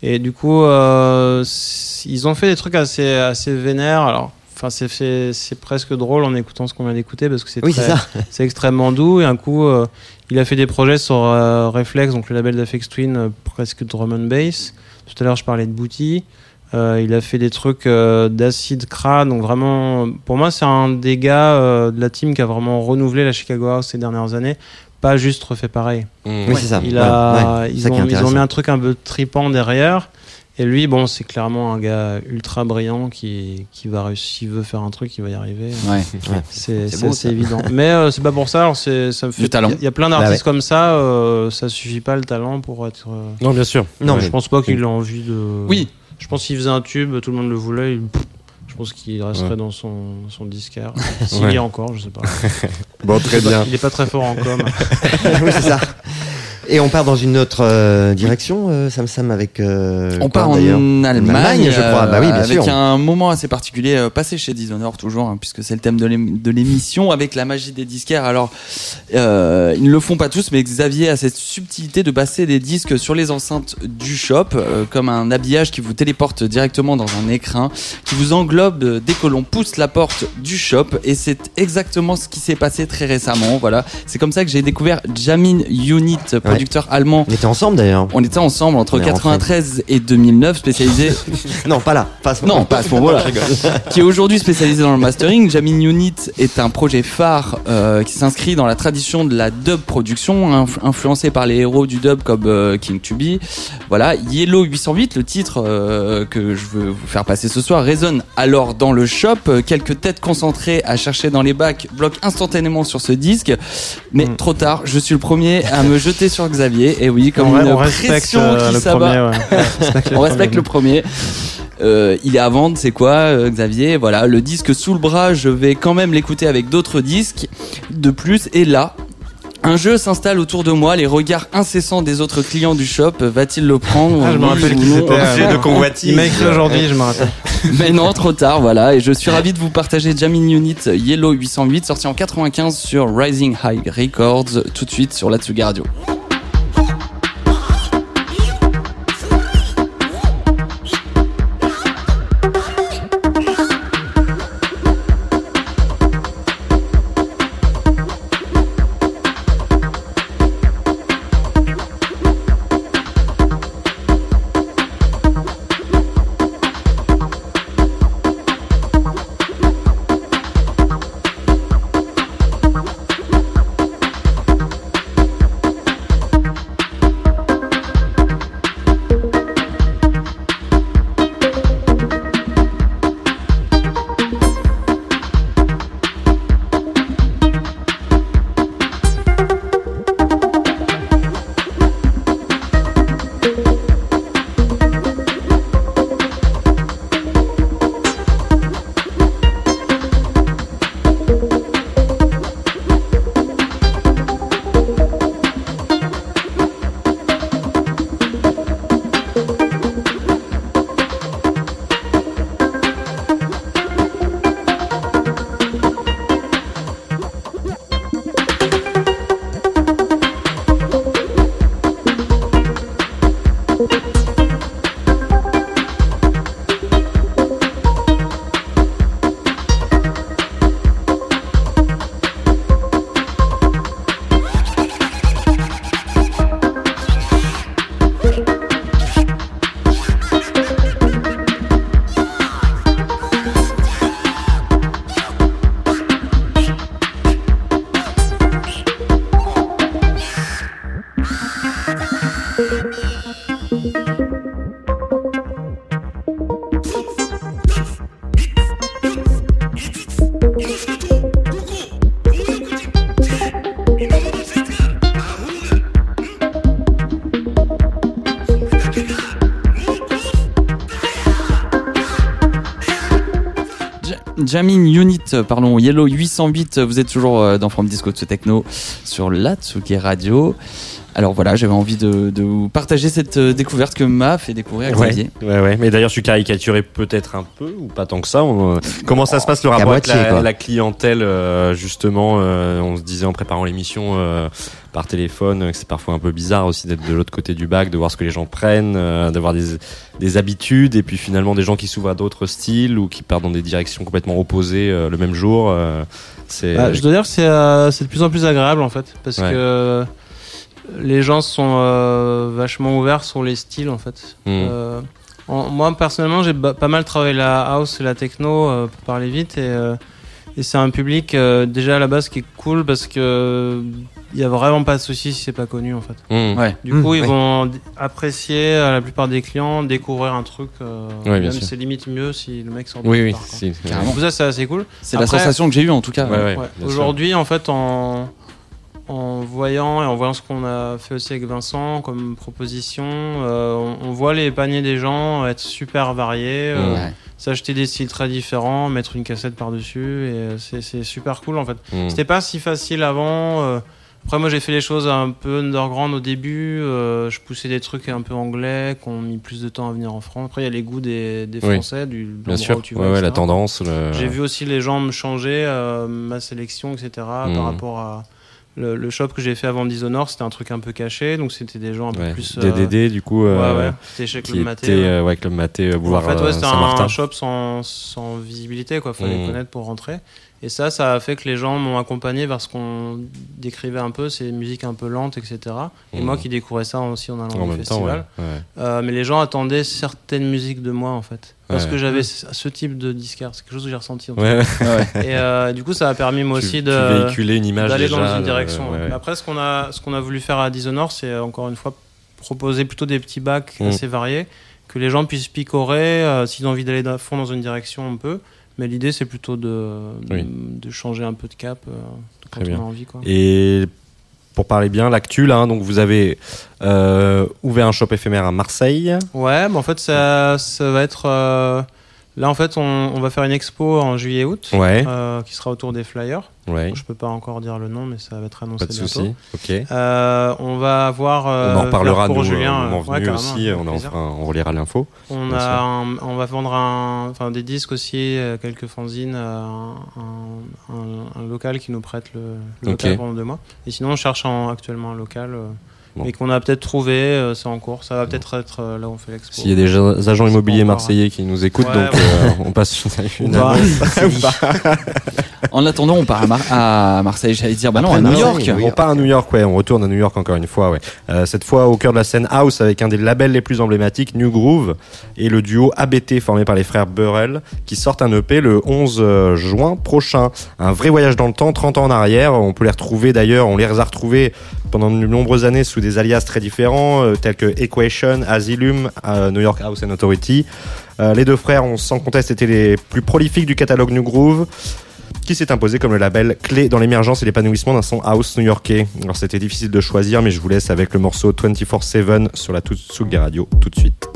et du coup, ils ont fait des trucs assez, assez vénères. Alors, enfin, c'est presque drôle en écoutant ce qu'on vient d'écouter parce que c'est Oui, c'est extrêmement doux. Et un coup, euh, il a fait des projets sur euh, Reflex, donc le label d'Afex Twin, euh, presque drum and bass. Tout à l'heure, je parlais de Booty. Euh, il a fait des trucs euh, d'acide crade, donc vraiment, pour moi, c'est un des gars euh, de la team qui a vraiment renouvelé la Chicago House ces dernières années, pas juste refait pareil. Mm. Oui, c'est ça. Il a, ouais, ils, ça ont, ils ont mis un truc un peu tripant derrière. Et lui, bon, c'est clairement un gars ultra brillant qui, qui va réussir. S'il veut faire un truc, il va y arriver. Ouais. Ouais. C'est C'est évident. Mais euh, c'est pas pour ça. Alors c'est, ça me fait. Du talent. Il y a- y, a plein Bah d'artistes ouais. comme ça. euh, ça suffit pas le talent pour être. euh, Non, bien sûr. Non, je mais pense pas qu'il a envie de. Oui. Je pense qu'il faisait un tube, tout le monde le voulait. il- Je pense qu'il resterait Ouais. dans son, son disquaire. S'il Ouais. y est encore, je sais pas. Bon, très bien. Il est pas très fort en com. oui, c'est ça. Et on part dans une autre euh, direction, euh, Sam Sam, avec. euh, On part en Allemagne, Allemagne, je crois. Bah oui, bien avec sûr. un moment assez particulier passé chez Dishonored toujours, hein, puisque c'est le thème de l'ém- de l'émission, avec la magie des disquaires. Alors, ils ne le font pas tous, mais Xavier a cette subtilité de passer des disques sur les enceintes du shop, comme un habillage qui vous téléporte directement dans un écrin, qui vous englobe dès que l'on pousse la porte du shop. Et c'est exactement ce qui s'est passé très récemment. Voilà, c'est comme ça que j'ai découvert Jamin Unit, producteur allemand. On était ensemble d'ailleurs. On était ensemble entre On est rentré. 93 et 2009, spécialisé Non, pas là. Pas à ce non, pas à ce moment-là. qui est aujourd'hui spécialisé dans le mastering. Jamin Unit est un projet phare euh, qui s'inscrit dans la tradition de la dub production, inf- influencé par les héros du dub comme euh, King Tubi. Voilà, Yellow 808, le titre euh, que je veux vous faire passer ce soir, résonne alors dans le shop. Euh, Quelques têtes concentrées à chercher dans les bacs bloquent instantanément sur ce disque. Mais Mm. trop tard, je suis le premier à me jeter sur sur Xavier. Et oui, comme On, une on respecte pression euh, qui le s'abat. premier. Ouais. On respecte, les On respecte le premier. Euh, il est à vendre, c'est quoi, euh, Xavier? Voilà, le disque sous le bras, je vais quand même l'écouter avec d'autres disques. De plus, et là, un jeu s'installe autour de moi, les regards incessants des autres clients du shop. Va-t-il le prendre Ah, je me rappelle ou qui non c'était. Objet de convoitise. Il aujourd'hui, je me rappelle. Mais non, trop tard, voilà. Et je suis ravi de vous partager Jamin Unit Yellow 808, sorti en 95 sur Rising High Records, tout de suite sur la Tsugi Radio. Jamin Unit, euh, pardon, Yellow 808, vous êtes toujours euh, dans From Disco to Techno sur la Tsugi Radio. Alors voilà, j'avais envie de, de vous partager cette euh, découverte que m'a fait découvrir Xavier. Ouais, ouais, ouais. Mais d'ailleurs, je suis caricaturé peut-être un peu ou pas tant que ça. On, euh, comment ça se passe le rapport avec la, clientèle euh, Justement, euh, on se disait en préparant l'émission euh, par téléphone que c'est parfois un peu bizarre aussi d'être de l'autre côté du bac, de voir ce que les gens prennent, euh, d'avoir des, des habitudes et puis finalement des gens qui s'ouvrent à d'autres styles ou qui partent dans des directions complètement opposées euh, le même jour. euh, c'est Bah, je dois dire que c'est euh, c'est de plus en plus agréable en fait, parce Ouais. que les gens sont euh, vachement ouverts sur les styles en fait. Mm. Euh, en- moi personnellement, j'ai pas mal travaillé la house et la techno euh, pour parler vite, et, euh, et c'est un public euh, déjà à la base qui est cool parce que il y a vraiment pas de souci si c'est pas connu en fait. Mm. Ouais. Du coup, ils ouais. vont apprécier à la plupart des clients découvrir un truc. euh, Ouais, même c'est limite mieux si le mec sort Oui, oui, part, quoi. si. Carrément. Donc ça, c'est assez cool. C'est la sensation que j'ai eue en tout cas. Ouais, ouais, Ouais. bien sûr. Aujourd'hui, en fait, en, en voyant et en voyant ce qu'on a fait aussi avec Vincent comme proposition, euh, on, on voit les paniers des gens être super variés, euh, Ouais. s'acheter des styles très différents, mettre une cassette par-dessus, et euh, c'est super cool en fait. Mm. C'était pas si facile avant. après, moi, j'ai fait les choses un peu underground au début. je poussais des trucs un peu anglais qui ont mis plus de temps à venir en France. Après, il y a les goûts des, des Oui. Français, du Bien sûr, tu ouais, vas, ouais, la tendance. le- J'ai vu aussi les gens me changer ma sélection, etc. Par rapport à le, le shop que j'ai fait avant Dishonored, c'était un truc un peu caché, donc c'était des gens un peu Ouais. plus. euh, DDD, du coup, euh, ouais, ouais. C'était chez Club Maté. était euh, ouais, Club Maté, euh, en boulevard fait, ouais, euh, c'était Saint-Martin. un shop sans, sans visibilité, quoi. Fallait Mhm. connaître pour rentrer. Et ça, ça a fait que les gens m'ont accompagné vers ce qu'on décrivait un peu, ces musiques un peu lentes, etc. Et moi qui découvrais ça aussi en allant En au temps, ouais. festival. ouais. Euh, mais les gens attendaient certaines musiques de moi, en fait. Parce Ouais. que j'avais ce ce type de disquaire. C'est quelque chose que j'ai ressenti. en tout Ouais, ouais. cas. Et euh, du coup, ça a permis moi Tu- aussi de véhiculais une image d'aller dans une euh, direction. ouais, ouais. Mais Après, ce qu'on a, ce qu'on a voulu faire à Dishonored, c'est encore une fois proposer plutôt des petits bacs Mm. assez variés, que les gens puissent picorer. euh, S'ils ont envie d'aller à fond dans une direction, on peut. Mais l'idée, c'est plutôt de, Oui. de changer un peu de cap euh, quand Très bien. on a envie. Quoi. Et pour parler bien l'actu là. hein. donc vous avez euh, ouvert un shop éphémère à Marseille. Ouais, mais en fait, ça, ça va être. Là, en fait, on, on va faire une expo en juillet-août Ouais. euh, qui sera autour des flyers. Ouais. Je peux pas encore dire le nom, mais ça va être annoncé Pas de souci. Ok. Euh, on va avoir. euh, on en reparlera nous, ouais, venu carrément, aussi. On, en on relira l'info. On, a un- on va vendre un, des disques aussi, quelques fanzines, un, un- local qui nous prête le, le local pendant deux mois. Et sinon, on cherche en- actuellement un local, Bon. mais qu'on a peut-être trouvé, euh, c'est en cours. Ça va peut-être être euh, là où on fait l'expo. S'il y a des agents immobiliers marseillais qui nous écoutent, Ouais, donc ouais. euh, on passe une annonce. En attendant, on part à, Mar- à Marseille. J'allais dire, bah non, à New York. On part à New York, ouais. On retourne à New York encore une fois, ouais. Euh, cette fois au cœur de la scène house avec un des labels les plus emblématiques, New Groove, et le duo ABT formé par les frères Burrell, qui sortent un EP le 11 euh, juin prochain. Un vrai voyage dans le temps, 30 ans en arrière. On peut les retrouver d'ailleurs, on les a retrouvés pendant de nombreuses années sous des alias très différents, euh, tels que Equation, Asylum, euh, New York House and Authority. Euh, les deux frères ont sans conteste été les plus prolifiques du catalogue New Groove qui s'est imposé comme le label clé dans l'émergence et l'épanouissement d'un son house new-yorkais. Alors c'était difficile de choisir, mais je vous laisse avec le morceau 24-7 sur la Tutsugi Radio tout de suite.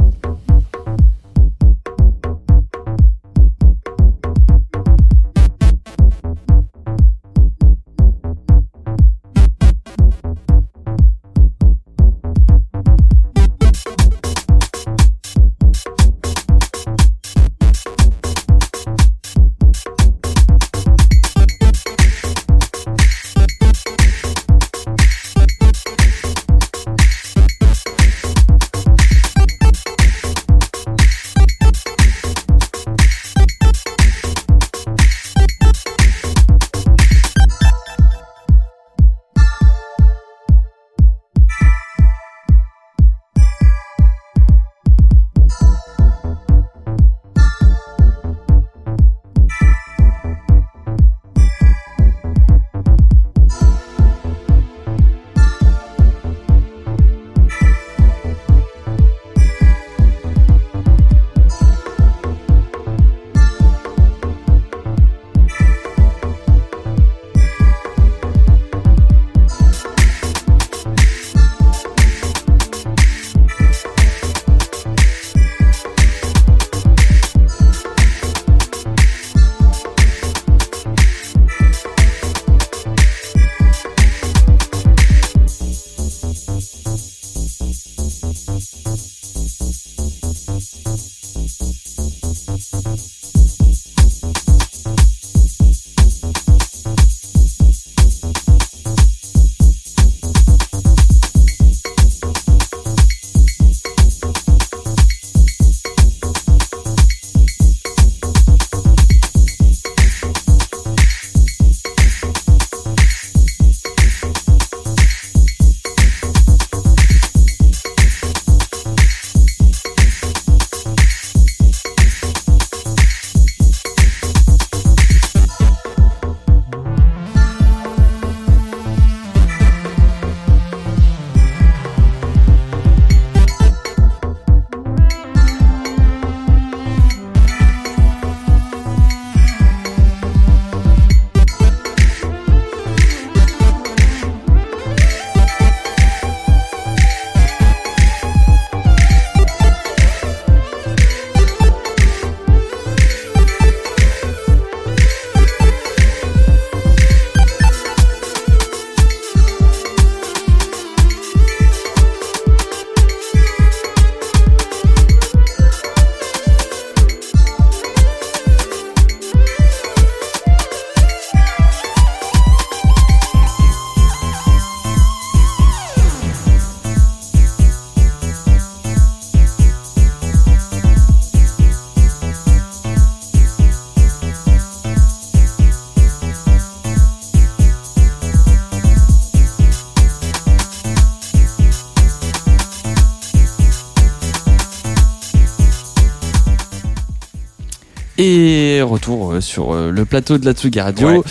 Sur euh, le plateau de la Tsugi Radio.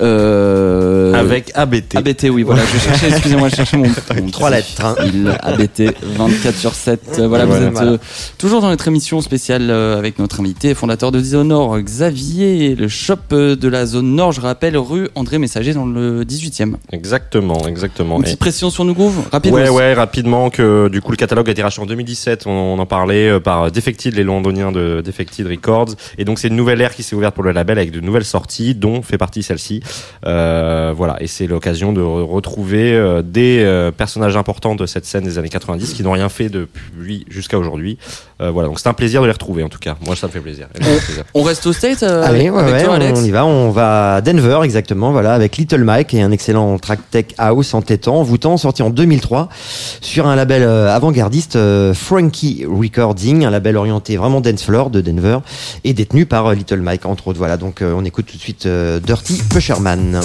Euh, Avec ABT. ABT, oui, voilà. Je cherchais, excusez-moi, je cherchais mon, Trois lettres, hein. ABT 24 sur 7. Euh, Voilà, vous Voilà. êtes euh, toujours dans notre émission spéciale euh, avec notre invité, fondateur de Dishonored, Xavier, le shop de la zone nord, je rappelle, rue André Messager dans le 18e. Exactement, exactement. Une Et- petite pression sur nous Groove Rapide Ouais, ouais, rapidement que du coup le catalogue a été racheté en 2017. On, on en parlait par Defected, les londoniens de Defected Records. Et donc c'est une nouvelle ère qui s'est ouverte pour le label avec de nouvelles sorties, dont fait partie celle-ci. Euh, voilà, et c'est l'occasion de re- retrouver euh, des euh, personnages importants de cette scène des années 90 qui n'ont rien fait depuis jusqu'à aujourd'hui. Euh, voilà, donc c'est un plaisir de les retrouver en tout cas. Moi ça me fait plaisir. Ça me fait plaisir. On reste au State euh, Allez, ouais, avec ouais, toi, Alex on y va. On va à Denver, exactement, voilà, avec Little Mike et un excellent track tech house entêtant, envoûtant, sorti en 2003 sur un label euh, avant-gardiste, euh, Frankie Recording, un label orienté vraiment dance floor de Denver et détenu par euh, Little Mike, entre autres. Voilà, donc euh, on écoute tout de suite euh, Dirty Pusherman.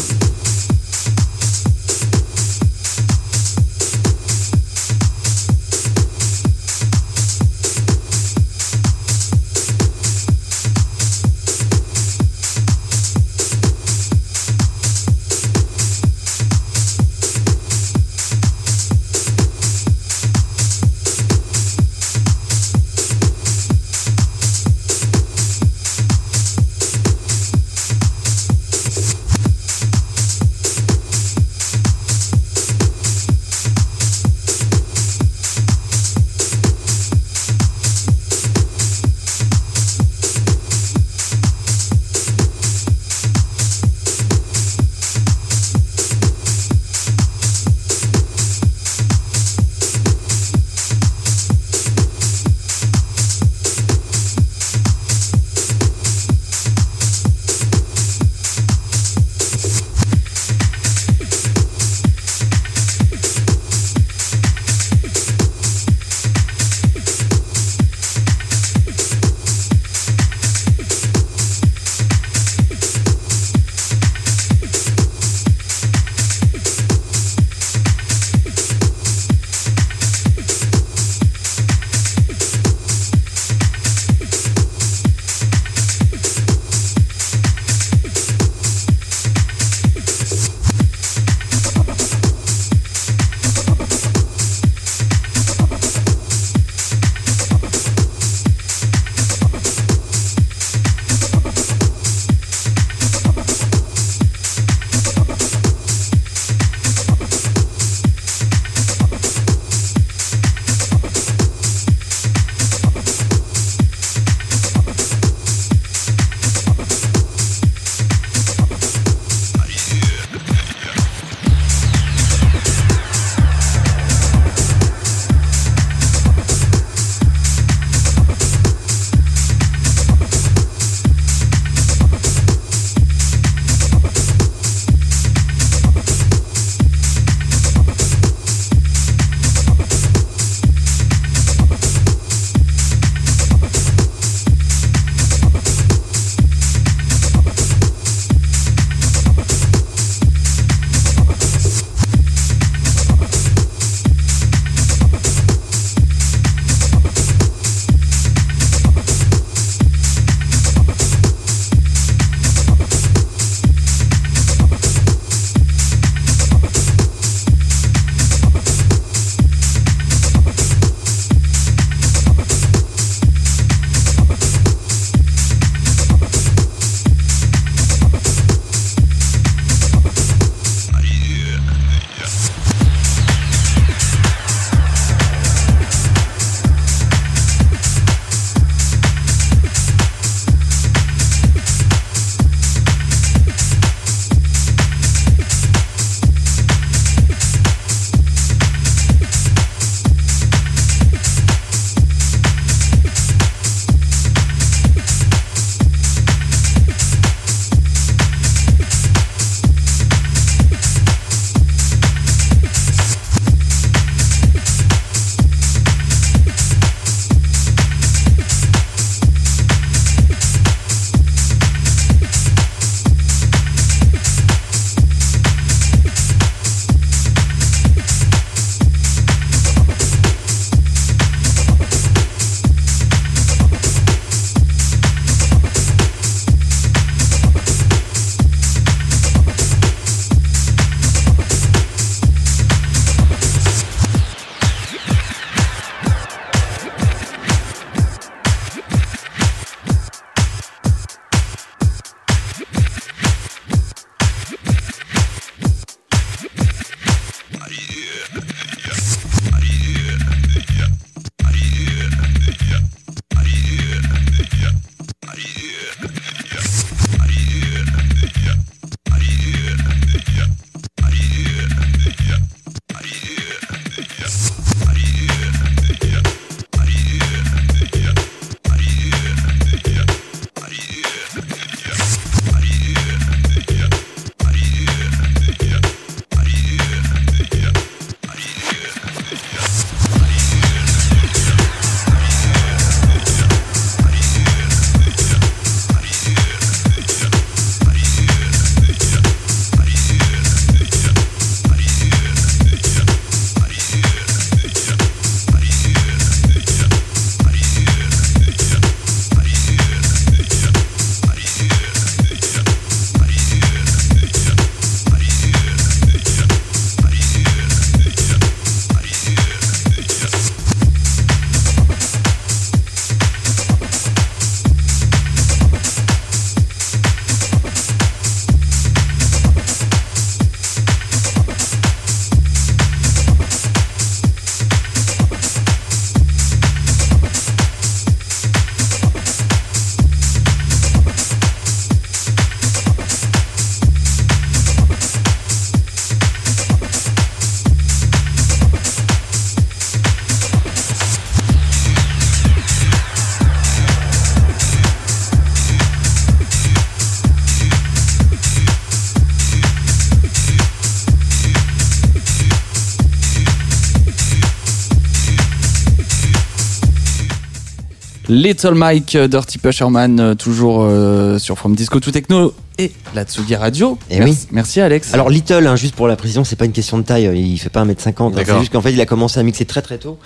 Little Mike, Dirty Pusherman, euh, toujours euh, sur From Disco to Techno et la Tsugi Radio. Eh merci, oui. merci Alex. Alors Little, hein, juste pour la précision, c'est pas une question de taille, il fait pas 1m50. hein. D'accord. c'est juste qu'en fait il a commencé à mixer très très tôt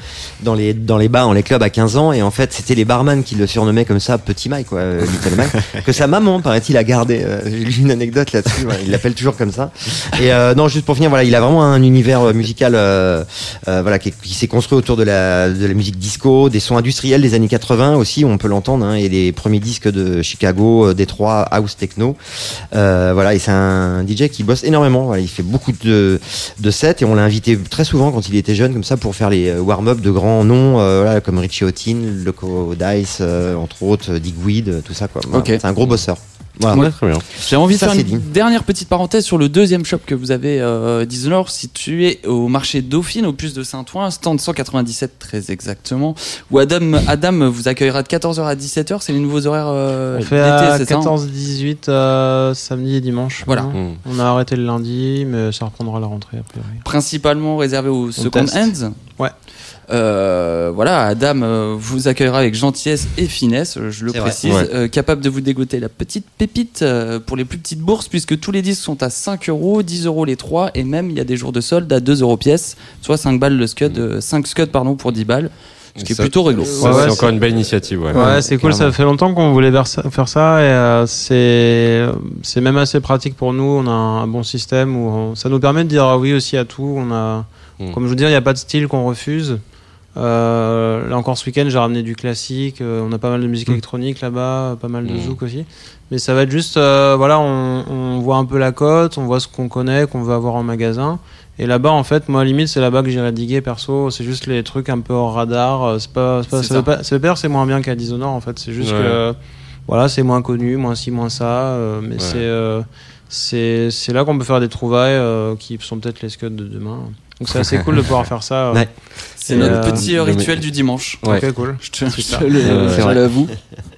dans les, dans les bars, dans les clubs à 15 ans et en fait c'était les barman qui le surnommaient comme ça Petit Mike, quoi, euh, Little Mike, que sa maman paraît-il a gardé. euh, J'ai lu une anecdote là-dessus, il l'appelle toujours comme ça. Et euh, non, juste pour finir, voilà, il a vraiment un univers euh, musical euh, euh, voilà, qui, qui s'est construit autour de la, de la musique disco, des sons industriels des années 80 aussi, on peut l'entendre, hein, et les premiers disques de Chicago, euh, Détroit, House Techno. Euh, voilà, et c'est un DJ qui bosse énormément. Voilà, il fait beaucoup de, de sets et on l'a invité très souvent quand il était jeune, comme ça, pour faire les euh, warm-up de grands noms, euh, voilà, comme Richie Houghton, Loco Dice, euh, entre autres, Dick Weed, euh, tout ça, quoi. Voilà. C'est un gros bosseur. Voilà. Ouais, très bien. J'ai envie de Ça, faire une dit. dernière petite parenthèse sur le deuxième shop que vous avez, euh, Disneyland, situé au marché Dauphine, au plus de Saint-Ouen, stand 197 très exactement, où Adam, Adam vous accueillera de 14h à 17h, c'est les nouveaux horaires euh, On fait à c'est ça hein 14-18 euh, samedi et dimanche. Voilà. maintenant. Mm. On a arrêté le lundi, mais ça reprendra la rentrée a priori. Principalement réservé aux second teste. hands. Ouais. Euh, voilà, Adam euh, vous accueillera avec gentillesse et finesse, euh, je le précise, Ouais. euh, capable de vous dégoter la petite pépite euh, pour les plus petites bourses, puisque tous les disques sont à 5 euros, 10 euros les 3, et même il y a des jours de solde à 2 euros pièce, soit 5 balles le scud, euh, 5 scuds pardon pour 10 balles, ce qui est Ça- plutôt réglo. Ça, Ouais, ouais, c'est encore une belle initiative. Ouais, Ouais, c'est cool. Ça fait longtemps qu'on voulait faire ça, et euh, c'est c'est même assez pratique pour nous. On a un bon système où on- ça nous permet de dire oui aussi à tout. On a, Mm. comme je vous dis, il n'y a pas de style qu'on refuse. Euh, là encore ce week-end, j'ai ramené du classique. euh, on a pas mal de musique électronique là-bas, pas mal de Mm. zouk aussi. Mais ça va être juste, euh, voilà, on, on voit un peu la cote, on voit ce qu'on connaît, qu'on veut avoir en magasin. Et là-bas, en fait, moi, limite, c'est là-bas que j'irais diguer perso. C'est juste les trucs un peu hors radar. C'est pas, c'est pas, ça, veut pas, ça veut pas dire que c'est moins bien qu'à Dishonored, en fait. C'est juste Ouais. que, voilà, c'est moins connu, moins ci, moins ça. mais Ouais. c'est, c'est, là qu'on peut faire des trouvailles qui sont peut-être les scuds de demain. Donc c'est assez cool de pouvoir faire ça. euh. Ouais. C'est notre euh, petit euh, rituel du dimanche. Ouais. Ok, cool. Je te, je te le- l'avoue.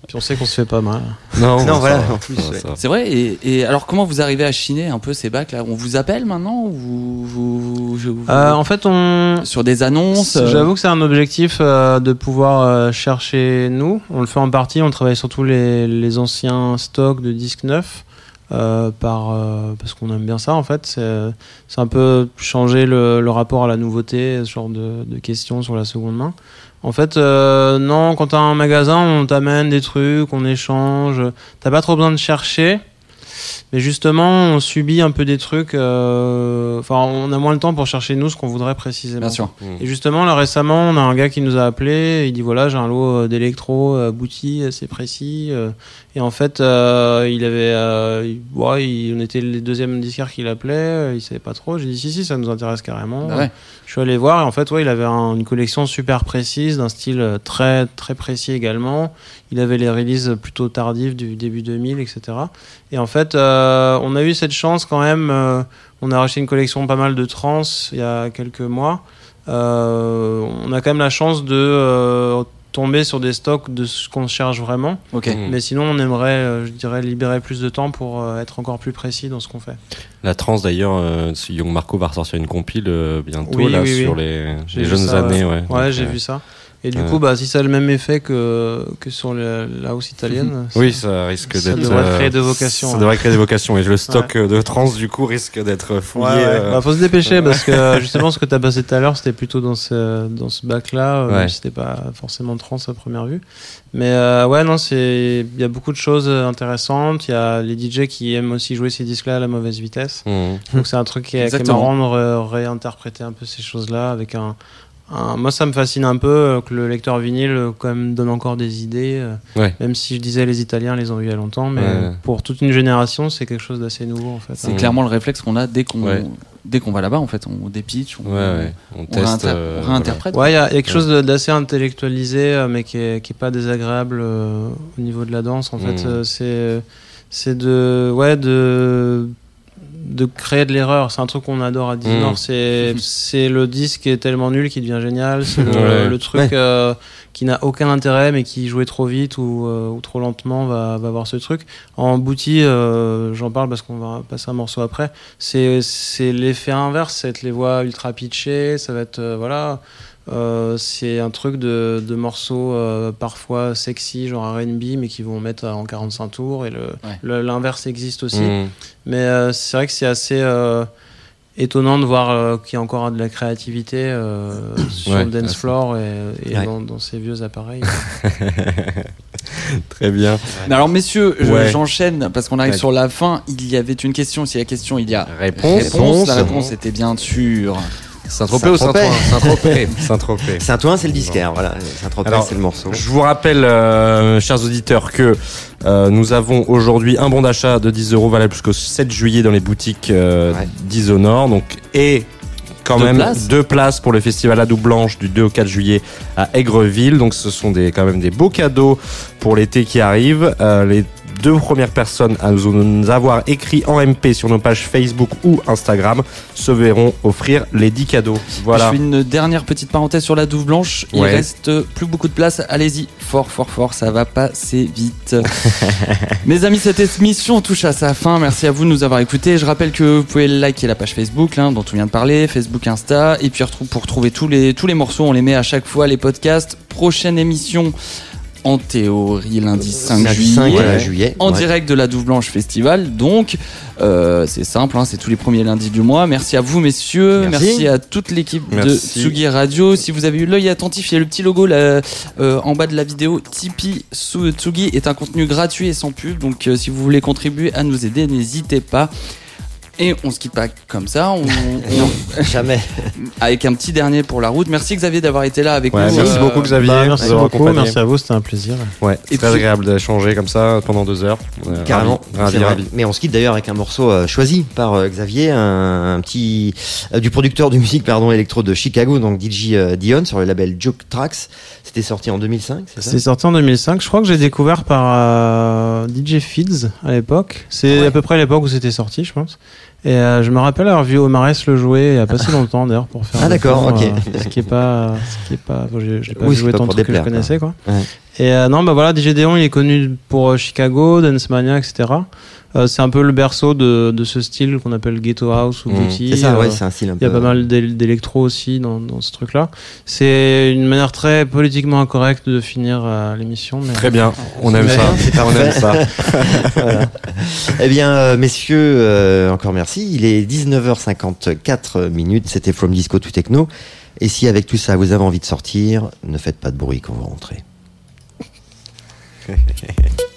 Puis on sait qu'on se fait pas mal. Non, Non, voilà, en plus. C'est vrai. Et, et alors, comment vous arrivez à chiner un peu ces bacs là On vous appelle maintenant ou vous, vous- vous- vous- Euh, en fait, on, sur des annonces euh, J'avoue que c'est un objectif euh, de pouvoir euh, chercher nous. On le fait en partie, on travaille surtout les, les anciens stocks de disques neufs. Euh, par, euh, parce qu'on aime bien ça en fait. C'est c'est un peu changer le, le rapport à la nouveauté, ce genre de, de questions sur la seconde main. En fait, euh, non, quand t'as un magasin, on t'amène des trucs, on échange. T'as pas trop besoin de chercher. Mais justement, on subit un peu des trucs. euh, Enfin, on a moins le temps pour chercher nous ce qu'on voudrait précisément. Bien sûr. Et justement, là récemment, on a un gars qui nous a appelé. Il dit voilà, j'ai un lot d'électro abouti, assez précis. Et en fait, euh, il avait, euh, il- ouais, il- on était les deuxièmes disquaires qu'il appelait. euh, Il savait pas trop. J'ai dit si si, ça nous intéresse carrément. Ouais. Je suis allé voir et en fait, ouais, il avait un- une collection super précise, d'un style euh, très très précis également. Il avait les releases plutôt tardives du début 2000, etc. Et en fait, on a eu cette chance quand même. on a racheté une collection pas mal de trans il y a quelques mois. On a quand même la chance de tomber sur des stocks de ce qu'on cherche vraiment. Ok. Mm. Mais sinon, on aimerait, euh, je dirais, libérer plus de temps pour euh, être encore plus précis dans ce qu'on fait. La trance d'ailleurs, euh, Young Marco va ressortir une compile euh, bientôt Oui, là oui, oui. sur les, jeunes ça, années. ouais. Ouais, j'ai euh, vu ça. Et du coup, bah, si ça a le même effet que, que sur la hausse italienne, Oui, ça risque ça d'être. devrait euh, créer des vocations. Ça hein. devrait créer des vocations. Et le stock euh, de trans du coup risque d'être fouillé. Ouais, ouais. euh, Bah, faut se dépêcher parce que justement ce que tu as passé tout à l'heure c'était plutôt dans ce, dans ce bac là Ouais. c'était pas forcément trans à première vue mais euh, ouais non c'est il y a beaucoup de choses intéressantes il y a les DJ qui aiment aussi jouer ces disques là à la mauvaise vitesse mm. donc c'est un truc qui est, qui est marrant de ré- réinterpréter un peu ces choses là avec un, un- moi ça me fascine un peu euh, que le lecteur vinyle euh, quand même donne encore des idées euh, Ouais. même si je disais les Italiens les ont eu il y a longtemps mais Ouais. pour toute une génération c'est quelque chose d'assez nouveau en fait C'est clairement le réflexe qu'on a dès qu'on Ouais. dès qu'on va là-bas en fait. On dépitch, on, Ouais, ouais. On, on teste. réinter- euh, on réinterprète. Ouais, il y, a il y a quelque chose d'assez intellectualisé, euh, mais qui est, qui est pas désagréable euh, au niveau de la danse. En fait, Mm. Euh, c'est c'est de ouais de de créer de l'erreur. C'est un truc qu'on adore à Disney. Mm. C'est c'est le disque qui est tellement nul qui devient génial. C'est le, Ouais. le truc Ouais. euh, qui n'a aucun intérêt, mais qui jouait trop vite ou, euh, ou trop lentement va va avoir ce truc. En Booty, euh, j'en parle parce qu'on va passer un morceau après. C'est c'est l'effet inverse. C'est être les voix ultra pitchées. Ça va être voilà. Euh, c'est un truc de, de morceaux euh, parfois sexy, genre RB, mais qui vont mettre en 45 tours. Et l'inverse existe aussi. Mhm. Mais euh, c'est vrai que c'est assez euh, étonnant de voir euh, qu'il y a encore de la créativité euh, sur Ouais, le dance floor et, et Ouais. dans, dans ces vieux appareils. Très bien. Alors messieurs, je- j'enchaîne parce qu'on arrive Ouais. sur la fin. Il y avait une question. Si la question, il y a Réponse. La réponse était bien sûr. Saint-Tropez ou Saint-Tropez Saint-Ouen Saint-Tropez. Saint-Tropez. Saint-Ouen, c'est le disquaire, voilà. Saint-Tropez, c'est le morceau. Je vous rappelle, euh, chers auditeurs, que euh, nous avons aujourd'hui un bon d'achat de 10 euros valable jusqu'au 7 juillet dans les boutiques euh, d'Isonor. Donc, et quand Deux même places. deux places pour le festival à Double Blanche du 2 au 4 juillet à Aigreville. Donc, ce sont des, quand même des beaux cadeaux pour l'été qui arrive. Euh, les deux premières personnes à nous, avoir écrit en MP sur nos pages Facebook ou Instagram se verront offrir les 10 cadeaux. Voilà. Je fais une dernière petite parenthèse sur la douve blanche. Il Ouais. reste plus beaucoup de place. Allez-y, fort, fort, fort. Ça va passer vite. Mes amis, cette émission touche à sa fin. Merci à vous de nous avoir écoutés. Je rappelle que vous pouvez liker la page Facebook là, dont on vient de parler, Facebook, Insta. Et puis pour retrouver tous les, tous les morceaux, on les met à chaque fois, les podcasts. Prochaine émission. En théorie, lundi 5 Lundi juillet, 5, juillet, en ouais. direct de la Douve Blanche Festival. Donc, euh, c'est simple, hein, c'est tous les premiers lundis du mois. Merci à vous, messieurs. Merci. Merci, à toute l'équipe de. Tsugi Radio. Si vous avez eu l'œil attentif, il y a le petit logo là, euh, en bas de la vidéo. Tipeee Tsugi est un contenu gratuit et sans pub. Donc, euh, si vous voulez contribuer à nous aider, n'hésitez pas. Et on se quitte pas comme ça. On, on- Jamais. avec un petit dernier pour la route. Merci Xavier d'avoir été là avec Ouais, nous. merci Euh, beaucoup Xavier. Bah, merci beaucoup, merci à vous, c'était un plaisir. Ouais, c'est très puis- agréable d'échanger comme ça pendant deux heures. Euh, Carrément. Ravi, ravi. Mais on se quitte d'ailleurs avec un morceau euh, choisi par euh, Xavier, un, un petit euh, du producteur de musique pardon électro de Chicago, donc DJ euh, Dion sur le label Juke Tracks. C'était sorti en 2005, c'est ça? C'est sorti en 2005. Je crois que j'ai découvert par euh, DJ Feeds à l'époque. C'est Ouais. à peu près l'époque où c'était sorti, je pense. Et euh, je me rappelle avoir vu Omares le jouer il y a pas si longtemps d'ailleurs pour faire. Ah, d'accord, ok. euh, ce qui est pas, ce qui est pas, bon, j'ai pas Oui, joué tant que je connaissais quoi. Ouais. Et euh, non, bah voilà, DJ Deon, il est connu pour euh, Chicago, Dance Mania, etc. Euh, c'est un peu le berceau de, de ce style qu'on appelle ghetto house ou Mmh. booty. C'est ça, Euh, ouais, c'est un style un il y a peu. pas mal d'é- d'électro aussi dans, dans ce truc-là. C'est une manière très politiquement incorrecte de finir euh, l'émission. Mais... Très bien, on aime Ouais, ça. c'est on aime ça. Voilà. Eh bien, messieurs, euh, encore merci. Il est 19h54 minutes. C'était From Disco to Techno. Et si avec tout ça vous avez envie de sortir, ne faites pas de bruit quand vous rentrez.